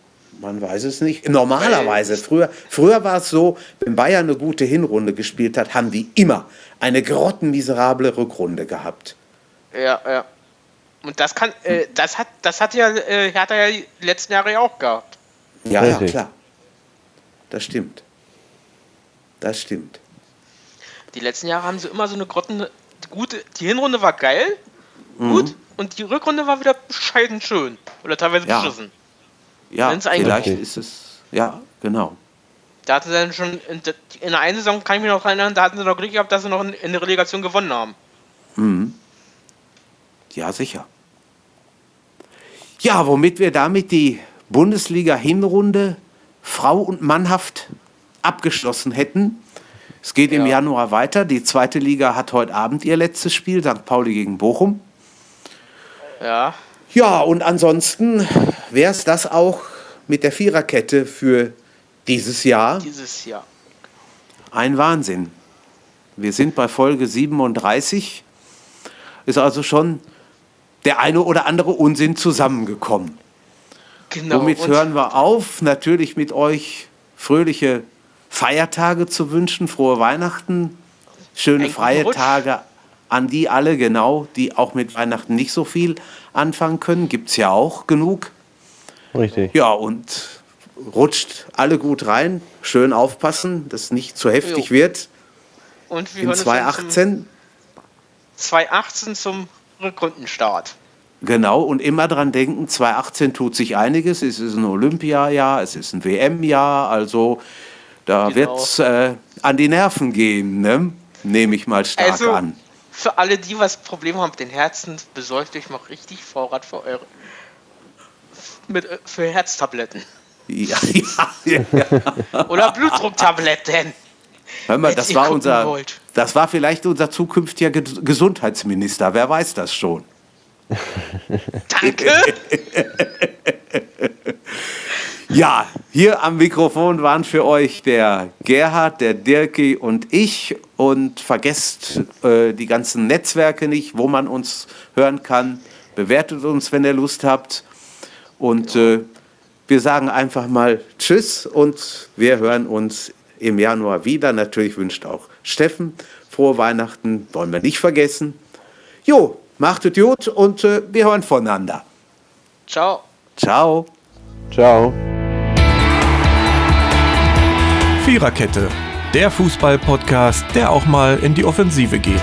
Man weiß es nicht. Normalerweise, früher, früher war es so, wenn Bayern eine gute Hinrunde gespielt hat, haben die immer eine grottenmiserable Rückrunde gehabt. Ja, ja. Und das kann, äh, das hat, das hat ja äh, Hertha ja die letzten Jahre auch gehabt. Ja, ja, klar. Das stimmt. Das stimmt. Die letzten Jahre haben sie immer so eine Grotten. Gute, die Hinrunde war geil, mhm. gut, und die Rückrunde war wieder bescheiden schön. Oder teilweise ja. beschissen. Ja, vielleicht ist es. Ja, genau. Da hatten sie dann schon in, in der einen Saison, kann ich mich noch erinnern, da hatten sie noch Glück gehabt, dass sie noch in, in der Relegation gewonnen haben. Mhm. Ja, sicher. Ja, womit wir damit die Bundesliga-Hinrunde Frau und Mannhaft abgeschlossen hätten. Es geht im Januar weiter. Die zweite Liga hat heute Abend ihr letztes Spiel, St. Pauli gegen Bochum. Ja. Ja, und ansonsten wäre es das auch mit der Viererkette für dieses Jahr. Dieses Jahr. Ein Wahnsinn. Wir sind bei Folge 37. Ist also schon der eine oder andere Unsinn zusammengekommen. Genau. Womit hören wir auf? Natürlich mit euch fröhliche Feiertage zu wünschen, frohe Weihnachten, schöne Ein freie Rutsch. Tage an die alle, genau, die auch mit Weihnachten nicht so viel anfangen können. Gibt es ja auch genug. Richtig. Ja, und rutscht alle gut rein. Schön aufpassen, dass es nicht zu heftig jo. wird. Und wir In 2018. 2018 zum Rückrundenstart. Genau, und immer dran denken, 2018 tut sich einiges. Es ist ein Olympiajahr, es ist ein WM-Jahr, also da genau. wird es äh, an die Nerven gehen, ne? nehme ich mal stark also, an. Für alle, die was Probleme haben mit den Herzen, besorgt euch mal richtig Vorrat für eure mit, äh, für Herztabletten. Ja, ja, ja. Oder Blutdrucktabletten. Hör mal, das war unser, wollt. das war vielleicht unser zukünftiger Gesundheitsminister. Wer weiß das schon? Danke. ja, hier am Mikrofon waren für euch der Gerhard, der Dirki und ich. Und vergesst äh, die ganzen Netzwerke nicht, wo man uns hören kann. Bewertet uns, wenn ihr Lust habt. Und äh, wir sagen einfach mal Tschüss und wir hören uns im Januar wieder. Natürlich wünscht auch Steffen frohe Weihnachten, wollen wir nicht vergessen. Jo, Macht es gut und äh, wir hören voneinander. Ciao. Ciao. Ciao. Viererkette, der Fußball-Podcast, der auch mal in die Offensive geht.